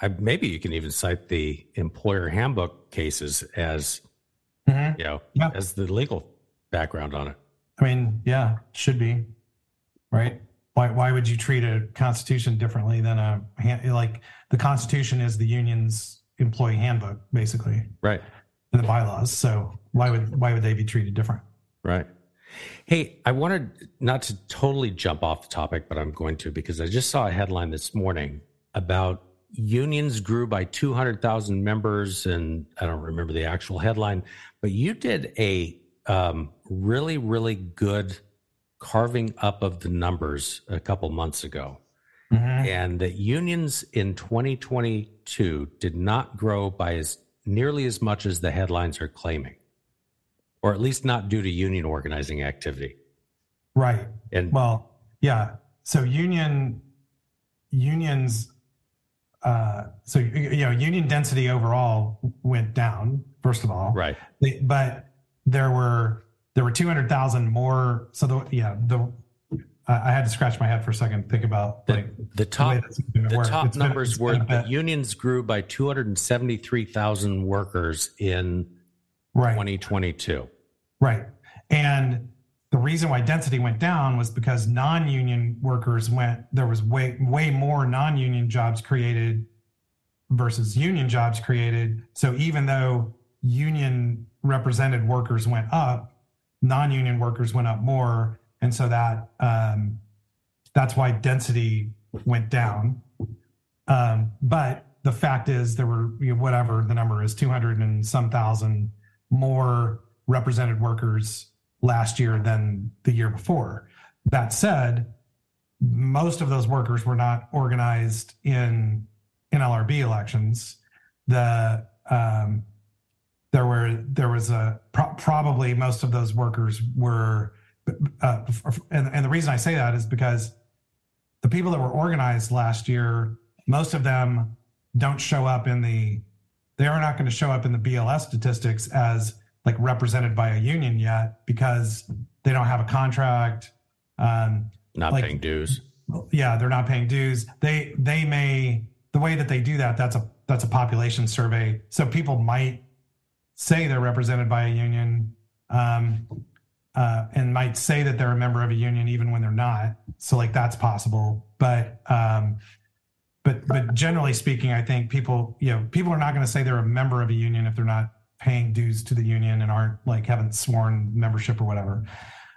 I, maybe you can even cite the employer handbook cases as, Mhm. you know, Yeah. as the legal background on it. I mean, yeah, should be right. Why why would you treat a constitution differently than a like the constitution is the union's employee handbook basically Right. and the bylaws. So why would why would they be treated different? Right. Hey, I wanted not to totally jump off the topic, but I'm going to because I just saw a headline this morning about unions grew by 200,000 members. And I don't remember the actual headline, but you did a um, really, really good carving up of the numbers a couple months ago. And that unions in 2022 did not grow by as nearly as much as the headlines are claiming or at least not due to union organizing activity. Right. And Well, yeah. So union unions uh so you know union density overall went down first of all. right, They- but there were there were 200,000 more so the yeah, the I had to scratch my head for a second think about the, like the the top way the top It's numbers were been that bit- unions grew by 273,000 workers in right. 2022. Right. And the reason why density went down was because non-union workers went there was way way more non-union jobs created versus union jobs created. So even though union represented workers went up, non-union workers went up more. And so that um, that's why density went down. Um, but the fact is there were you know, whatever the number is 200 and some thousand more represented workers last year than the year before. That said, most of those workers were not organized in NLRB elections. The um, there were there was a pro- probably most of those workers were, uh, and and the reason I say that is because the people that were organized last year, most of them don't show up in the they are not going to show up in the BLS statistics as like represented by a union yet because they don't have a contract. Um, Not Like- paying dues. yeah, they're not paying dues. They they may the way that they do that that's a that's a population survey. So people might say they're represented by a union um, uh, and might say that they're a member of a union even when they're not. So like that's possible, but um, but but generally speaking, I think people you know people are not going to say they're a member of a union if they're not paying dues to the union and aren't like haven't sworn membership or whatever.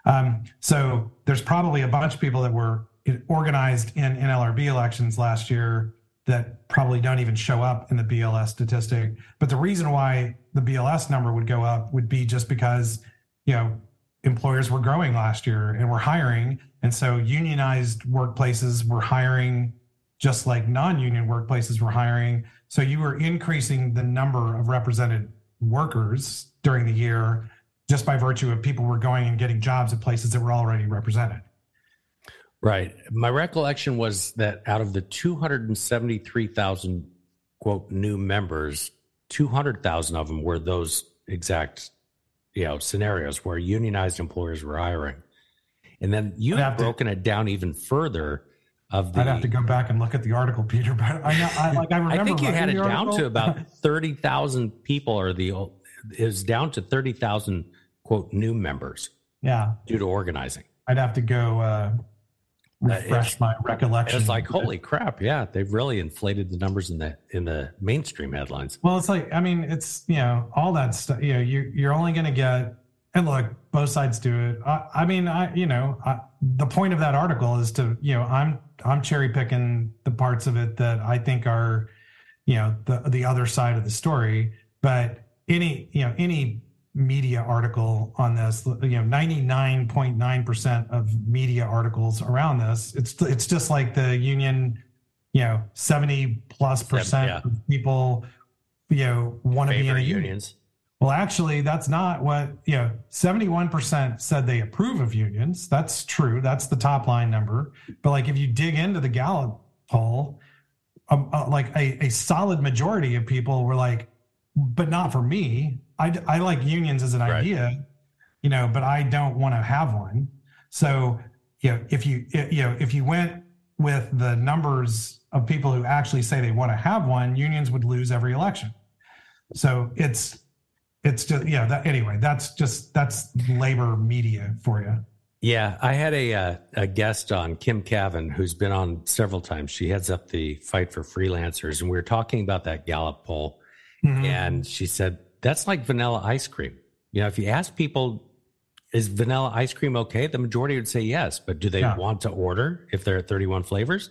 Um, so there's probably a bunch of people that were organized in NLRB elections last year that probably don't even show up in the BLS statistic. But the reason why the BLS number would go up would be just because, you know, employers were growing last year and were hiring. And so unionized workplaces were hiring just like non-union workplaces were hiring. So you were increasing the number of represented workers during the year just by virtue of people were going and getting jobs at places that were already represented. Right. My recollection was that out of the 273,000 quote new members, 200,000 of them were those exact you know scenarios where unionized employers were hiring. And then you have broken to, it down even further of the, I'd have to go back and look at the article, Peter. But I know, I, like I remember. I think you had it down to about thirty thousand people, or the is down to thirty thousand quote new members. Yeah, due to organizing. I'd have to go uh, refresh uh, my recollection. It's like holy crap! Yeah, they've really inflated the numbers in the in the mainstream headlines. Well, it's like I mean, it's you know all that stuff. You know, you you're only going to get and look, both sides do it. I, I mean, I you know, I, the point of that article is to you know, I'm I'm cherry picking the parts of it that I think are, you know, the the other side of the story. But any you know any media article on this, you know, 99.9% of media articles around this, it's it's just like the union, you know, 70 plus percent yeah. of people, you know, want to be in a unions. Well, actually, that's not what, you know, 71% said they approve of unions. That's true. That's the top line number. But like if you dig into the Gallup poll, um, uh, like a, a solid majority of people were like, but not for me. I, I like unions as an right. idea, you know, but I don't want to have one. So, you know, if you, you know, if you went with the numbers of people who actually say they want to have one, unions would lose every election. So it's, it's just yeah that anyway that's just that's labor media for you yeah i had a uh, a guest on Kim Kavin who's been on several times she heads up the fight for freelancers and we were talking about that gallup poll mm-hmm. and she said that's like vanilla ice cream you know if you ask people is vanilla ice cream okay the majority would say yes but do they yeah. want to order if there are 31 flavors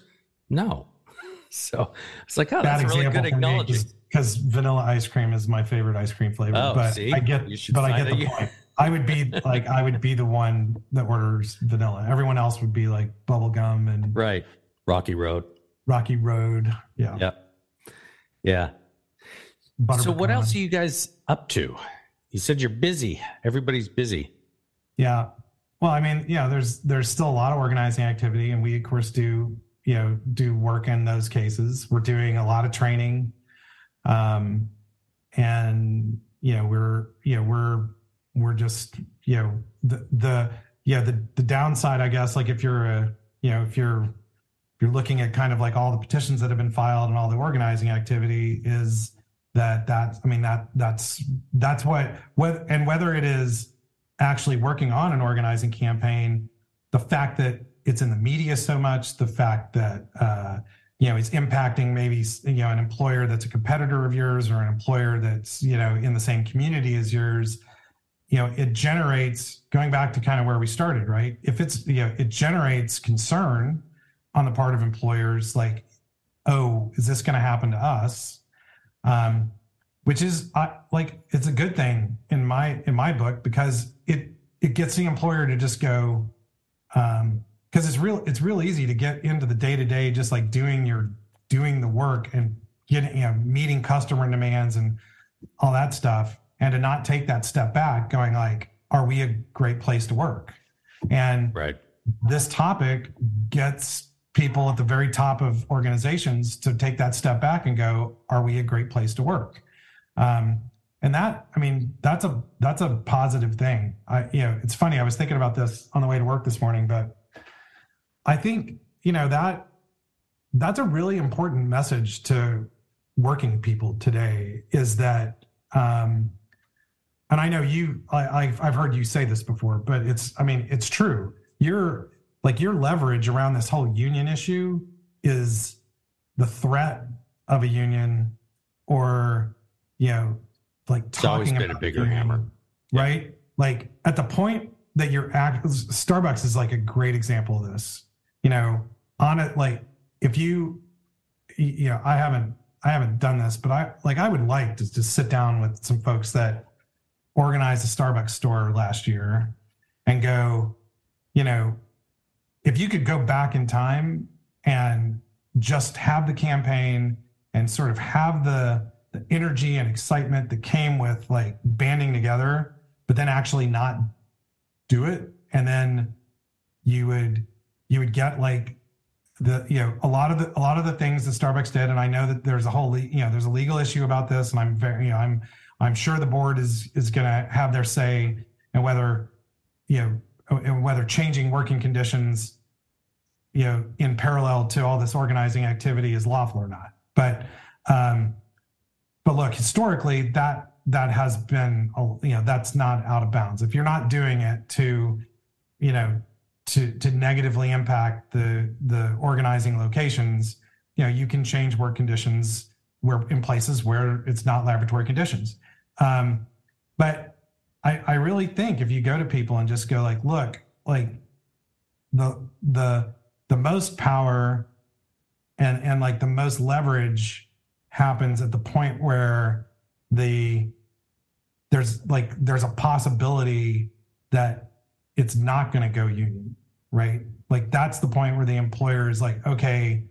no so it's like oh that's a really good acknowledgement because vanilla ice cream is my favorite ice cream flavor. Oh, but see? I get, but I get the you... point. I would be like, I would be the one that orders vanilla. Everyone else would be like bubblegum and right, Rocky Road, Rocky Road. Yeah, yeah, yeah. so, what else are you guys up to? You said you're busy. Everybody's busy. Yeah. Well, I mean, yeah, there's there's still a lot of organizing activity, and we of course do you know do work in those cases. We're doing a lot of training um, and you know we're you know we're we're just you know the the yeah the the downside I guess like if you're a you know if you're if you're looking at kind of like all the petitions that have been filed and all the organizing activity is that that I mean that that's that's what whether and whether it is actually working on an organizing campaign, the fact that it's in the media so much, the fact that uh, you know, it's impacting maybe, you know, an employer that's a competitor of yours or an employer that's, you know, in the same community as yours, you know, it generates going back to kind of where we started, right? If it's, you know, it generates concern on the part of employers like, oh, is this going to happen to us? Um, which is uh, like it's a good thing in my in my book because it it gets the employer to just go um, because it's real it's real easy to get into the day to day just like doing your doing the work and getting you know meeting customer demands and all that stuff and to not take that step back going like are we a great place to work? And right. this topic gets people at the very top of organizations to take that step back and go are we a great place to work um, and that i mean that's a that's a positive thing i you know it's funny i was thinking about this on the way to work this morning but I think, you know, that that's a really important message to working people today is that um and I know you I I've, I've heard you say this before, but it's I mean, it's true. Your like your leverage around this whole union issue is the threat of a union or you know like It's always talking been a about bigger union, hammer. right? Like at the point that you're act, Starbucks is like a great example of this. You know, on it, like if you, you know, I haven't, I haven't done this, but I like I would like to just sit down with some folks that organized a Starbucks store last year and go, you know, if you could go back in time and just have the campaign and sort of have the the energy and excitement that came with like banding together, but then actually not do it, and then you would you would get like the you know a lot of the a lot of the things that Starbucks did, and I know that there's a whole you know there's a legal issue about this, and I'm very you know I'm I'm sure the board is is going to have their say and whether you know whether changing working conditions you know in parallel to all this organizing activity is lawful or not. But um but look historically that that has been you know that's not out of bounds. If you're not doing it to you know to to negatively impact the the organizing locations you know you can change work conditions where in places where it's not laboratory conditions. Um but i i really think if you go to people and just go like look like the the the most power and and like the most leverage happens at the point where the there's like there's a possibility that it's not going to go union right? Like that's the point where the employer is like okay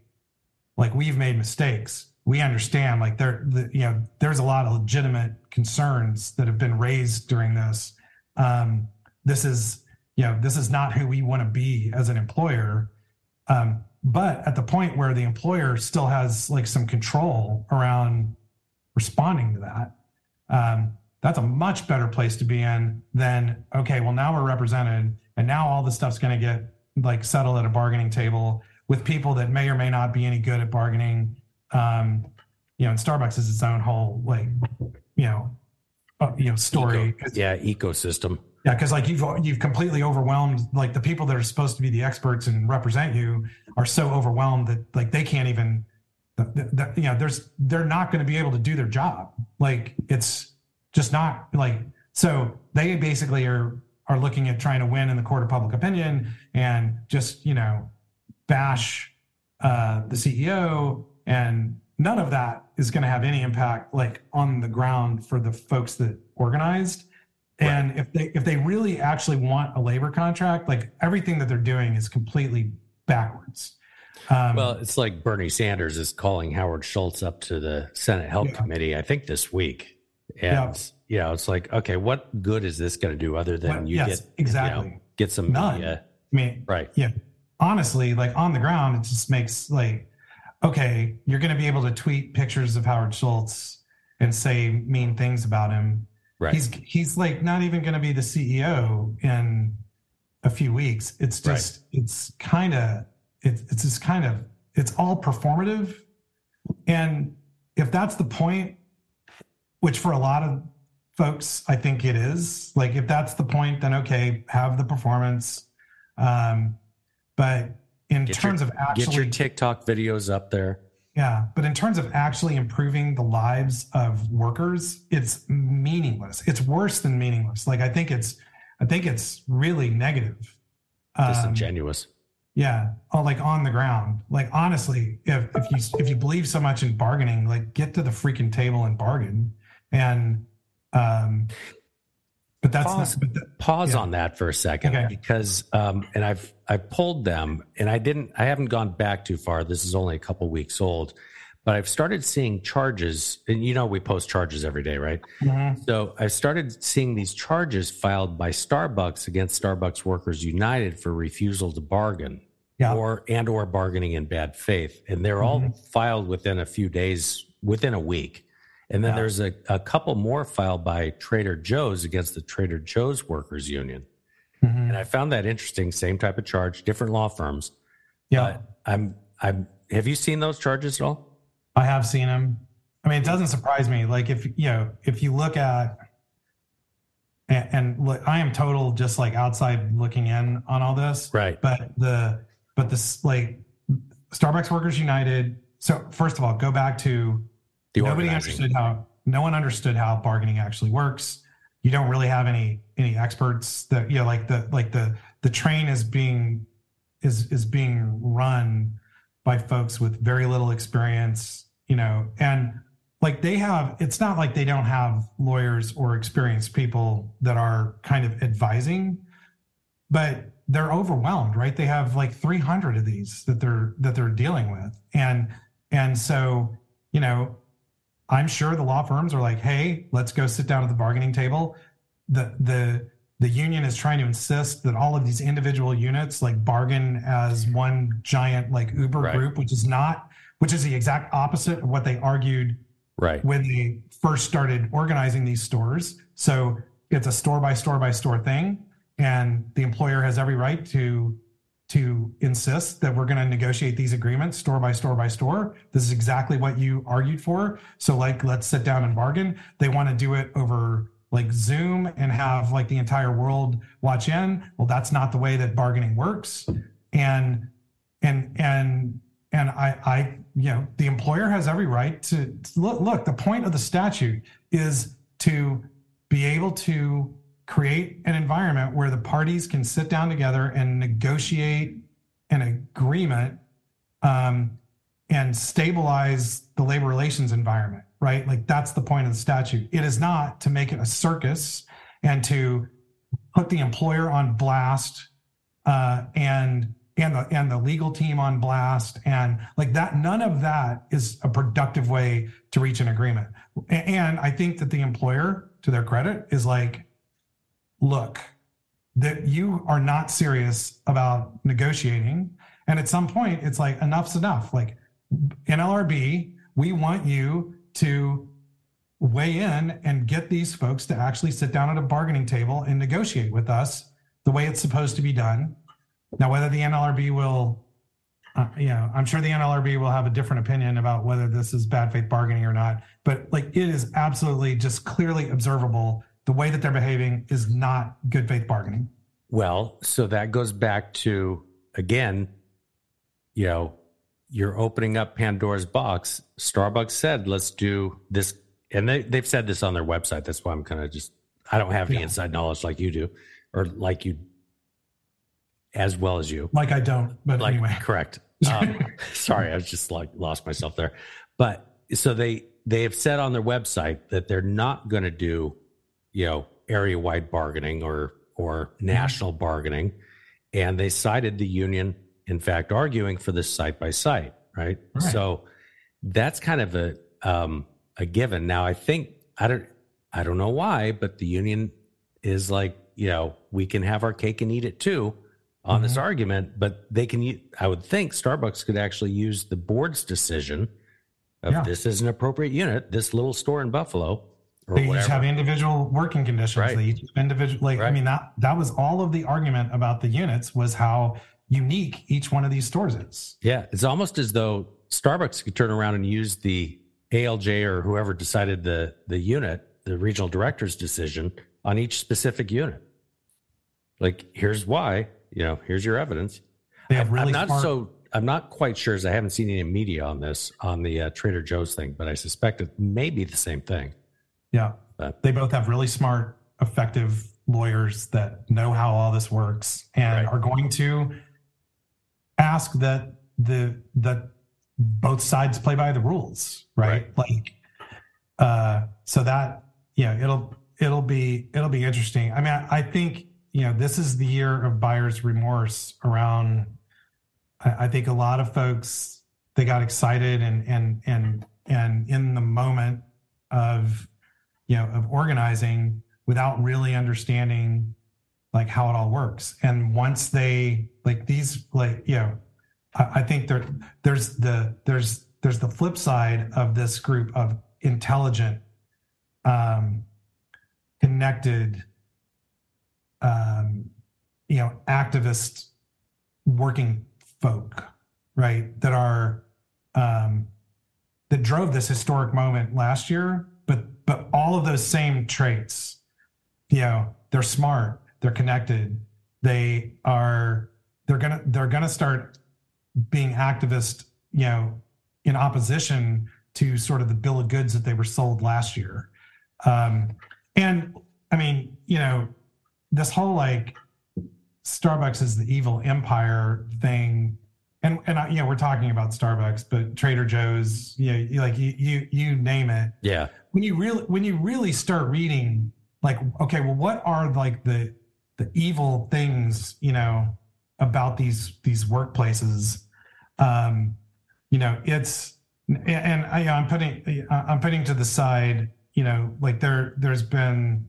like we've made mistakes we understand like there the, you know there's a lot of legitimate concerns that have been raised during this. Um this is you know this is not who we want to be as an employer. Um but at the point where the employer still has like some control around responding to that um, that's a much better place to be in than okay well now we're represented and now all the stuff's going to get like settled at a bargaining table with people that may or may not be any good at bargaining um, you know and starbucks is its own whole like you know uh, you know story Eco- yeah, ecosystem. yeah, because like you've you've completely overwhelmed like the people that are supposed to be the experts and represent you are so overwhelmed that like they can't even, th- th- th- you know, there's they're not going to be able to do their job. Like it's just not like so they basically are are looking at trying to win in the court of public opinion and just you know bash uh, the CEO and none of that is going to have any impact like on the ground for the folks that organized and if they if they really actually want a labor contract like everything that they're doing is completely backwards um, Well, it's like Bernie Sanders is calling Howard Schultz up to the Senate Health Yeah. Committee, I think this week. And, you know, it's like, okay, what good is this going to do other than you yes, get, you exactly. know, get some None. media? i mean Right. yeah honestly like on the ground it just makes like okay you're going to be able to tweet pictures of howard schultz and say mean things about him Right. he's he's like not even going to be the ceo in a few weeks it's Right. just it's kind of it's it's just kind of it's all performative and if that's the point which for a lot of folks i think it is like if that's the point then okay have the performance um but in Get terms your, of actually get your TikTok videos up there. yeah, but in terms of actually improving the lives of workers, it's meaningless. It's worse than meaningless. Like I think it's, I think it's really negative. Um, Disingenuous. yeah, oh, like on the ground. Like honestly, if if you if you believe so much in bargaining, like get to the freaking table and bargain. And um, but that's Pause. not. But th- Pause yeah. on that for a second Okay. because, um, and I've I pulled them, and I didn't. I haven't gone back too far. This is only a couple weeks old, but I've started seeing charges, and you know we post charges every day, right? Mhm. So I started seeing these charges filed by Starbucks against Starbucks Workers United for refusal to bargain Yeah. or and or bargaining in bad faith. And they're all filed within a few days, within a week. And then Yeah. there's a, a couple more filed by Trader Joe's against the Trader Joe's Workers Union. Mhm. And I found that interesting. Same type of charge, different law firms. yeah. But I'm I'm have you seen those charges at all? I have seen them. I mean, it doesn't surprise me. Like if you know, if you look at and, and look, I am total just like outside looking in on all this. Right. But the but this like Starbucks Workers United. So first of all, go back to The nobody organizing. understood how no one understood how bargaining actually works. You don't really have any any experts that you know, like the like the the train is being is is being run by folks with very little experience, you know, and like they have it's not like they don't have lawyers or experienced people that are kind of advising, but they're overwhelmed, right? They have like 300 of these that they're that they're dealing with. And and so, you know, I'm sure the law firms are like, "Hey, let's go sit down at the bargaining table." The the the union is trying to insist that all of these individual units like bargain as one giant like Uber right. group, which is not, which is the exact opposite of what they argued right when they first started organizing these stores. So it's a store by store by store thing, and the employer has every right to to insist that we're going to negotiate these agreements store by store by store. This is exactly what you argued for. So like let's sit down and bargain. They want to do it over like Zoom and have like the entire world watch in. Well, that's not the way that bargaining works. And and and and I I you know the employer has every right to, look look the point of the statute is to be able to create an environment where the parties can sit down together and negotiate an agreement um, and stabilize the labor relations environment right? Like that's the point of the statute. It is not to make it a circus and to put the employer on blast uh, and and the and the legal team on blast and like that. None of that is a productive way to reach an agreement. And I think that the employer, to their credit, is like, look, that you are not serious about negotiating. And at some point, it's like enough's enough. Like NLRB, we want you to weigh in and get these folks to actually sit down at a bargaining table and negotiate with us the way it's supposed to be done. Now, whether the NLRB will, uh, you know, I'm sure the NLRB will have a different opinion about whether this is bad faith bargaining or not. But like, it is absolutely just clearly observable the way that they're behaving is not good faith bargaining. Well, so that goes back to again, you know, you're opening up Pandora's box. Starbucks said, let's do this. And they, they've said this on their website. That's why I'm kind of just, I don't have any yeah. inside knowledge like you do, or like you, as well as you. Like I don't, but like, anyway. Correct. Um, sorry, I was just like lost myself there. But so they, they have said on their website that they're not going to do, you know, area wide bargaining or, or national bargaining. And they cited the union in fact, arguing for this site by site, right? right? So that's kind of a um, a given. Now, I think I don't I don't know why, but the union is like, you know, we can have our cake and eat it too on mm-hmm. this argument, but they can. I would think Starbucks could actually use the board's decision of yeah. this is an appropriate unit, this little store in Buffalo. They whatever. each have individual working conditions. Right. They each individual, like right. I mean that that was all of the argument about the units was how unique each one of these stores is. Yeah, it's almost as though Starbucks could turn around and use the ALJ or whoever decided the the unit, the regional director's decision on each specific unit. Like, here's why. You know, here's your evidence. They have really I'm not smart- so. I'm not quite sure as I haven't seen any media on this on the uh, Trader Joe's thing, but I suspect it may be the same thing. Yeah, but, they both have really smart, effective lawyers that know how all this works and right. are going to ask that the that both sides play by the rules, right? right. Like, uh, so that yeah, it'll it'll be it'll be interesting. I mean, I, I think you know this is the year of buyer's remorse around. I, I think a lot of folks they got excited and and and and in the moment of you know of organizing without really understanding like how it all works. And once they like these, like you know, I, I think there there's the there's there's the flip side of this group of intelligent, um, connected, um, you know, activist working folk, right? That are um, that drove this historic moment last year, but but all of those same traits, you know, they're smart, they're connected they are they're gonna they're gonna start being activist you know in opposition to sort of the bill of goods that they were sold last year. Um, and I mean, you know, this whole like Starbucks is the evil empire thing. And and I, you know we're talking about Starbucks, but Trader Joe's, you know, like you you you name it. Yeah. When you really when you really start reading, like, okay, well, what are like the the evil things, you know, about these these workplaces? Um, you know, it's and I, I'm putting I'm putting to the side, you know, like there there's been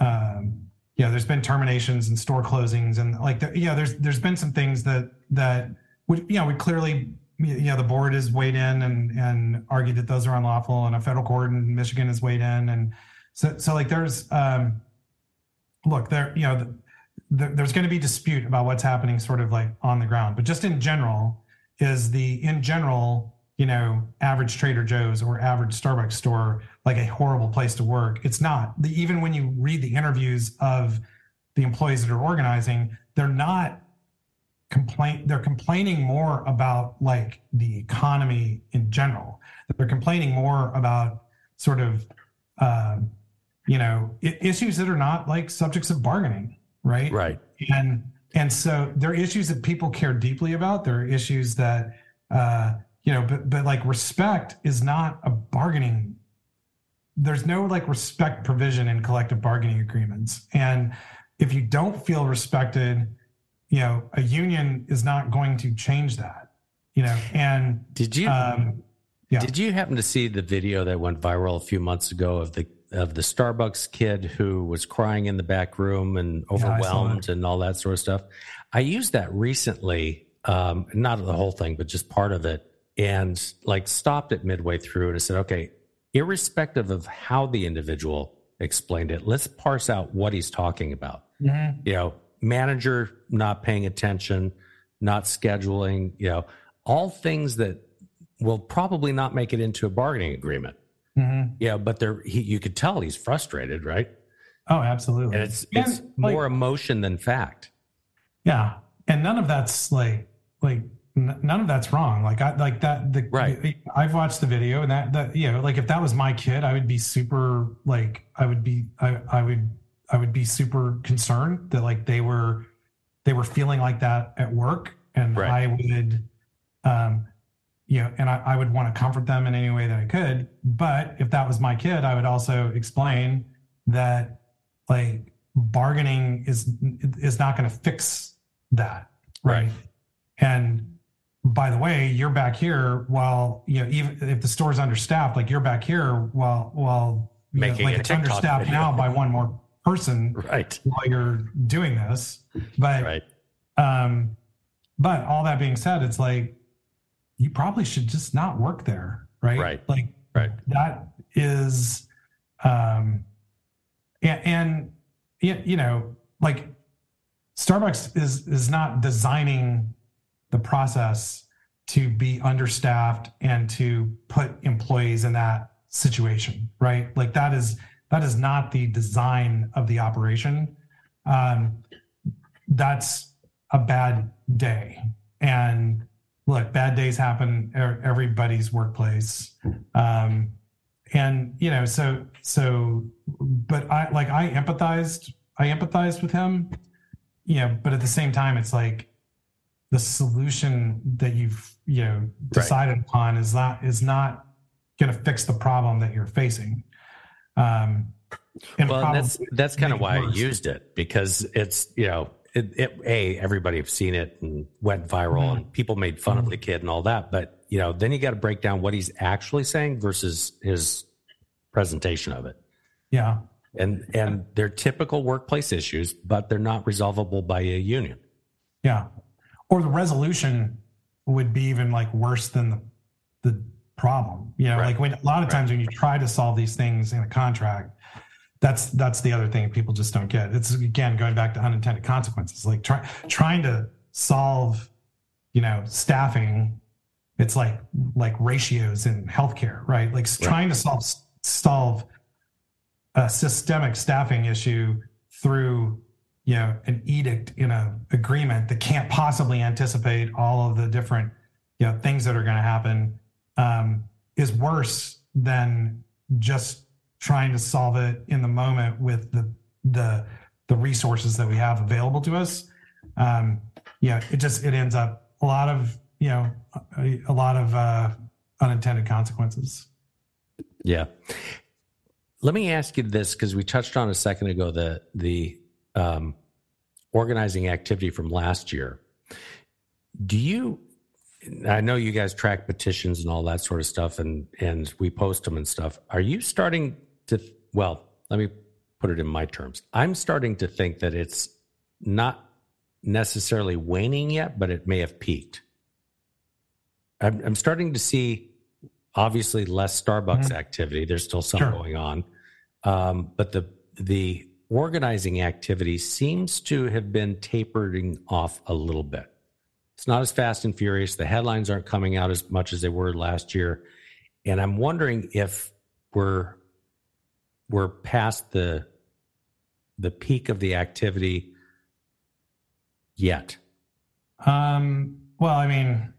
um yeah, there's been terminations and store closings and like the, yeah, there's there's been some things that that would you know we clearly you know the board has weighed in and and argued that those are unlawful and a federal court in Michigan has weighed in. And so so like there's um look there you know the, there's going to be dispute about what's happening sort of like on the ground. But just in general is the in general you know average trader joe's or average starbucks store like a horrible place to work. It's not. The, even when you read the interviews of the employees that are organizing they're not complain they're complaining more about like the economy in general. They're complaining more about sort of um, you know issues that are not like subjects of bargaining right? Right. And and so there are issues that people care deeply about. There are issues that uh you know but but like respect is not a bargaining there's no like respect provision in collective bargaining agreements. And if you don't feel respected you know a union is not going to change that you know and did you um, yeah. did you happen to see the video that went viral a few months ago of the of the starbucks kid who was crying in the back room and overwhelmed yeah, and all that sort of stuff i used that recently um, not the whole thing but just part of it and like stopped it midway through and i said okay irrespective of how the individual explained it let's parse out what he's talking about mm-hmm. you know manager not paying attention, not scheduling, you know, all things that will probably not make it into a bargaining agreement. Mm-hmm. Yeah, but there, he, you could tell he's frustrated, right? Oh, absolutely. And it's and it's like, more emotion than fact. Yeah, and none of that's like like none of that's wrong. Like I like that. The, right. I've watched the video, and that that you know, like if that was my kid, I would be super like I would be I I would I would be super concerned that like they were they were feeling like that at work, and right. I would, um, you know, and I, I would want to comfort them in any way that I could. But if that was my kid, I would also explain that like bargaining is is not going to fix that, right? right? And by the way, you're back here while you know even if the store's understaffed, like you're back here while while making know, like it's understaffed video. now by one more person right. while you're doing this. But right. um but all that being said it's like you probably should just not work there right? Right. Like right. that is um and, and you know like starbucks is is not designing the process to be understaffed and to put employees in that situation right? Like that is that is not the design of the operation. Um, that's a bad day. And look, bad days happen everybody's workplace. Um, and you know, so so, but I like I empathized. I empathized with him. You know, but at the same time, it's like the solution that you've you know decided right. upon is not is not going to fix the problem that you're facing. Um, well, that's that's kind of why worse. I used it because it's you know it, it, a everybody have seen it and went viral mm-hmm. and people made fun mm-hmm. of the kid and all that, but you know then you got to break down what he's actually saying versus his presentation of it. Yeah, and and they're typical workplace issues, but they're not resolvable by a union. Yeah, or the resolution would be even like worse than the the problem. You know, right. like when a lot of times right. when you try to solve these things in a contract, that's that's the other thing people just don't get. It's again going back to unintended consequences. Like try, trying to solve, you know, staffing. It's like like ratios in healthcare, right? Like right. trying to solve solve a systemic staffing issue through you know an edict in a agreement that can't possibly anticipate all of the different you know things that are going to happen um, is worse than just trying to solve it in the moment with the the the resources that we have available to us. Um, yeah, it just it ends up a lot of you know a, a lot of uh, unintended consequences. Yeah. Let me ask you this because we touched on a second ago the the um, organizing activity from last year. Do you? I know you guys track petitions and all that sort of stuff, and and we post them and stuff. Are you starting to? Well, let me put it in my terms. I'm starting to think that it's not necessarily waning yet, but it may have peaked. I'm, I'm starting to see obviously less Starbucks mm-hmm. activity. There's still some sure. going on, um, but the the organizing activity seems to have been tapering off a little bit. It's not as fast and furious. The headlines aren't coming out as much as they were last year, and I'm wondering if we're we're past the the peak of the activity yet. Um, well, I mean,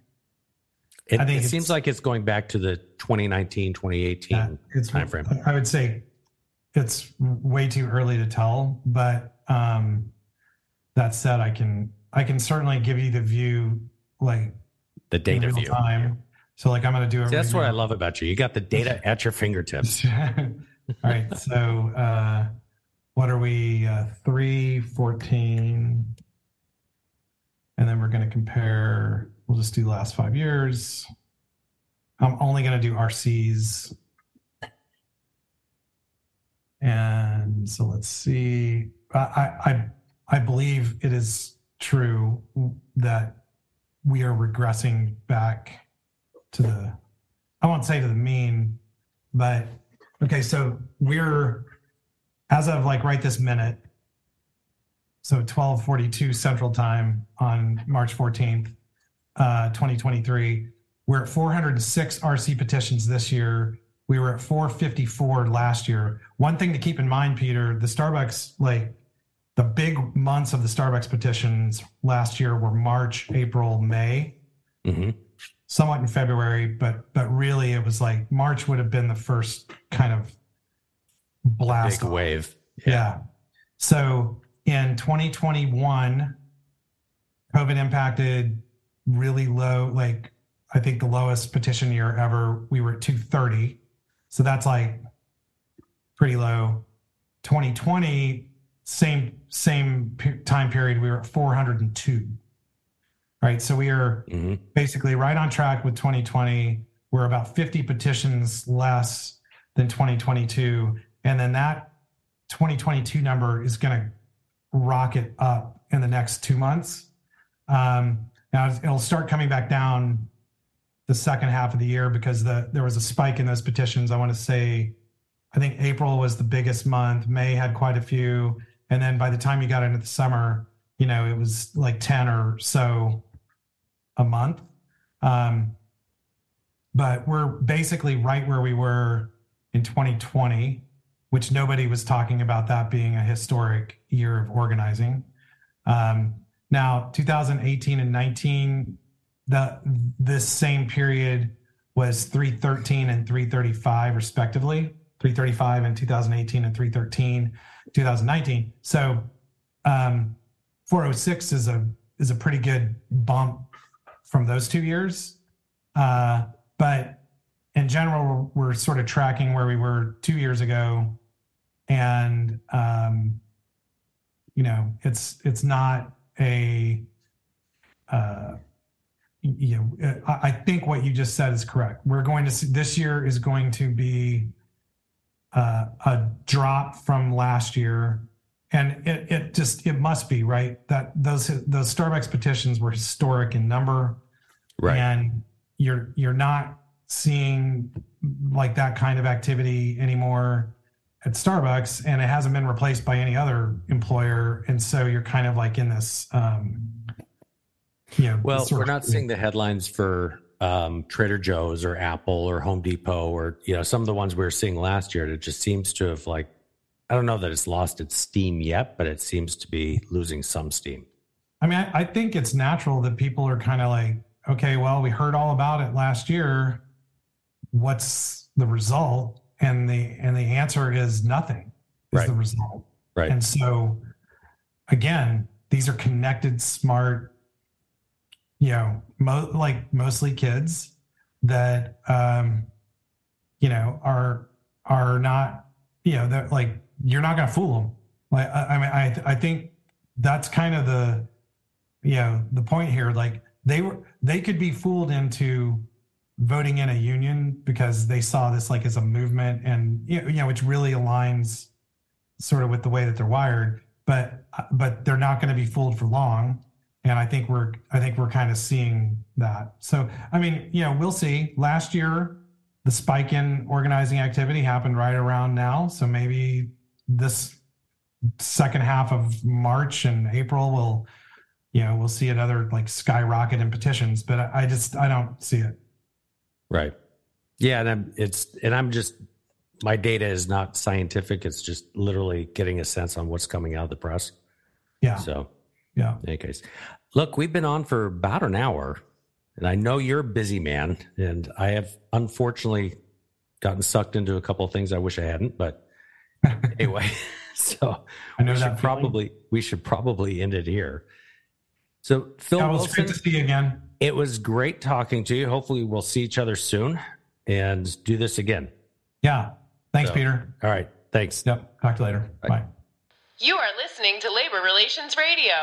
it, I think it seems like it's going back to the 2019, 2018 yeah, it's, timeframe. I would say it's way too early to tell, but um, that said, I can I can certainly give you the view like the data view. Time. So like I'm going to do it. See, that's what I love about you. You got the data at your fingertips. All right. So uh, what are we? Uh, three fourteen, and then we're going to compare We'll just do the last five years. I'm only going to do RCs. And so let's see. I, I, I believe it is true that we are regressing back to the, I won't say to the mean, but okay, so we're, as of like right this minute, so 1242 Central Time on March 14th, uh, 2023. We're at 406 RC petitions this year. We were at 454 last year. One thing to keep in mind, Peter, the Starbucks, like the big months of the Starbucks petitions last year were March, April, May, mm-hmm. somewhat in February, but but really it was like March would have been the first kind of blast big wave. Yeah. yeah. So in 2021, COVID impacted really low, like I think the lowest petition year ever, we were at 230. So that's like pretty low. 2020, same same time period, we were at 402. Right. So we are mm-hmm. basically right on track with 2020. We're about 50 petitions less than 2022. And then that 2022 number is going to rocket up in the next two months. Um, now it'll start coming back down the second half of the year because the there was a spike in those petitions. I want to say, I think April was the biggest month. May had quite a few, and then by the time you got into the summer, you know, it was like ten or so a month. Um, but we're basically right where we were in 2020, which nobody was talking about that being a historic year of organizing. Um, now, 2018 and 19, the this same period was 313 and 335 respectively. 335 in 2018 and 313 2019. So um, 406 is a is a pretty good bump from those two years. Uh, but in general, we're sort of tracking where we were two years ago, and um, you know, it's it's not a uh, you know I, think what you just said is correct we're going to see this year is going to be a drop from last year. And it, it just it must be right? That those those starbucks petitions were historic in number. Right. And you're you're not seeing like that kind of activity anymore at Starbucks and it hasn't been replaced by any other employer. And so you're kind of like in this, um, you know, well, we're not seeing the headlines for um, Trader Joe's or Apple or Home Depot or, you know, some of the ones we were seeing last year. It just seems to have like, I don't know that it's lost its steam yet, but it seems to be losing some steam. I mean, I, I think it's natural that people are kind of like, okay, well, we heard all about it last year what's the result? And the and the answer is nothing is Right. the result. Right. And so again, these are connected, smart, you know, mo- like mostly kids that um, you know are are not, you know, that like you're not to fool them. Like I, I mean, I I think that's kind of the you know the point here. Like they were they could be fooled into voting in a union because they saw this like as a movement and you know, you know which really aligns sort of with the way that they're wired but but they're not going to be fooled for long and i think we're i think we're kind of seeing that. So i mean you know we'll see. Last year the spike in organizing activity happened right around now. So maybe this second half of march and april will you know we'll see another like skyrocket in petitions but i, I just i don't see it. Right. Yeah, and I'm it's and I'm just my data is not scientific. It's just literally getting a sense on what's coming out of the press. yeah. So, yeah. in any case, look, we've been on for about an hour, and I know you're a busy man, and I have unfortunately gotten sucked into a couple of things I wish I hadn't. But anyway, so I know we that should probably we should probably end it here. So, Phil Yeah, well, it's Wilson, great to see you again. it was great talking to you. Hopefully, we'll see each other soon and do this again. Yeah. Thanks, So- Peter. All right. Thanks. Yep. Talk to you later. Bye. Bye. You are listening to Labor Relations Radio.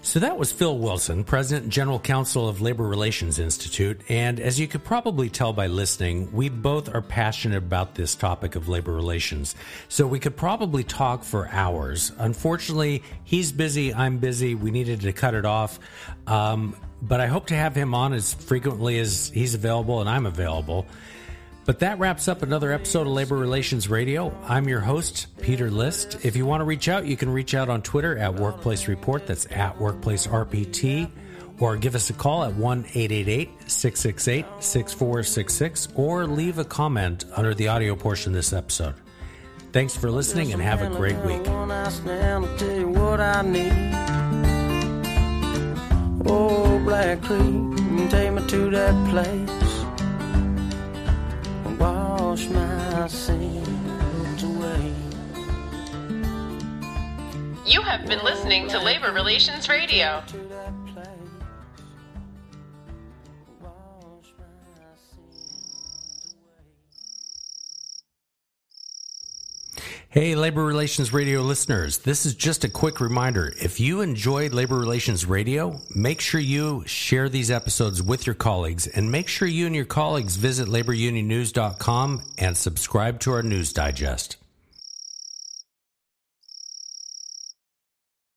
So that was Phil Wilson, President and General Counsel of Labor Relations Institute. And as you could probably tell by listening, we both are passionate about this topic of labor relations. So we could probably talk for hours. Unfortunately, he's busy, I'm busy. We needed to cut it off. Um, but I hope to have him on as frequently as he's available and I'm available. But that wraps up another episode of Labor Relations Radio. I'm your host, Peter List. If you want to reach out, you can reach out on Twitter at Workplace Report. That's at Workplace RPT. Or give us a call at 1 888 668 6466 or leave a comment under the audio portion of this episode. Thanks for listening and have a great week. Wash my sins away. You have been listening to Labor Relations Radio. Hey, Labor Relations Radio listeners, this is just a quick reminder. If you enjoyed Labor Relations Radio, make sure you share these episodes with your colleagues and make sure you and your colleagues visit laborunionnews.com and subscribe to our news digest.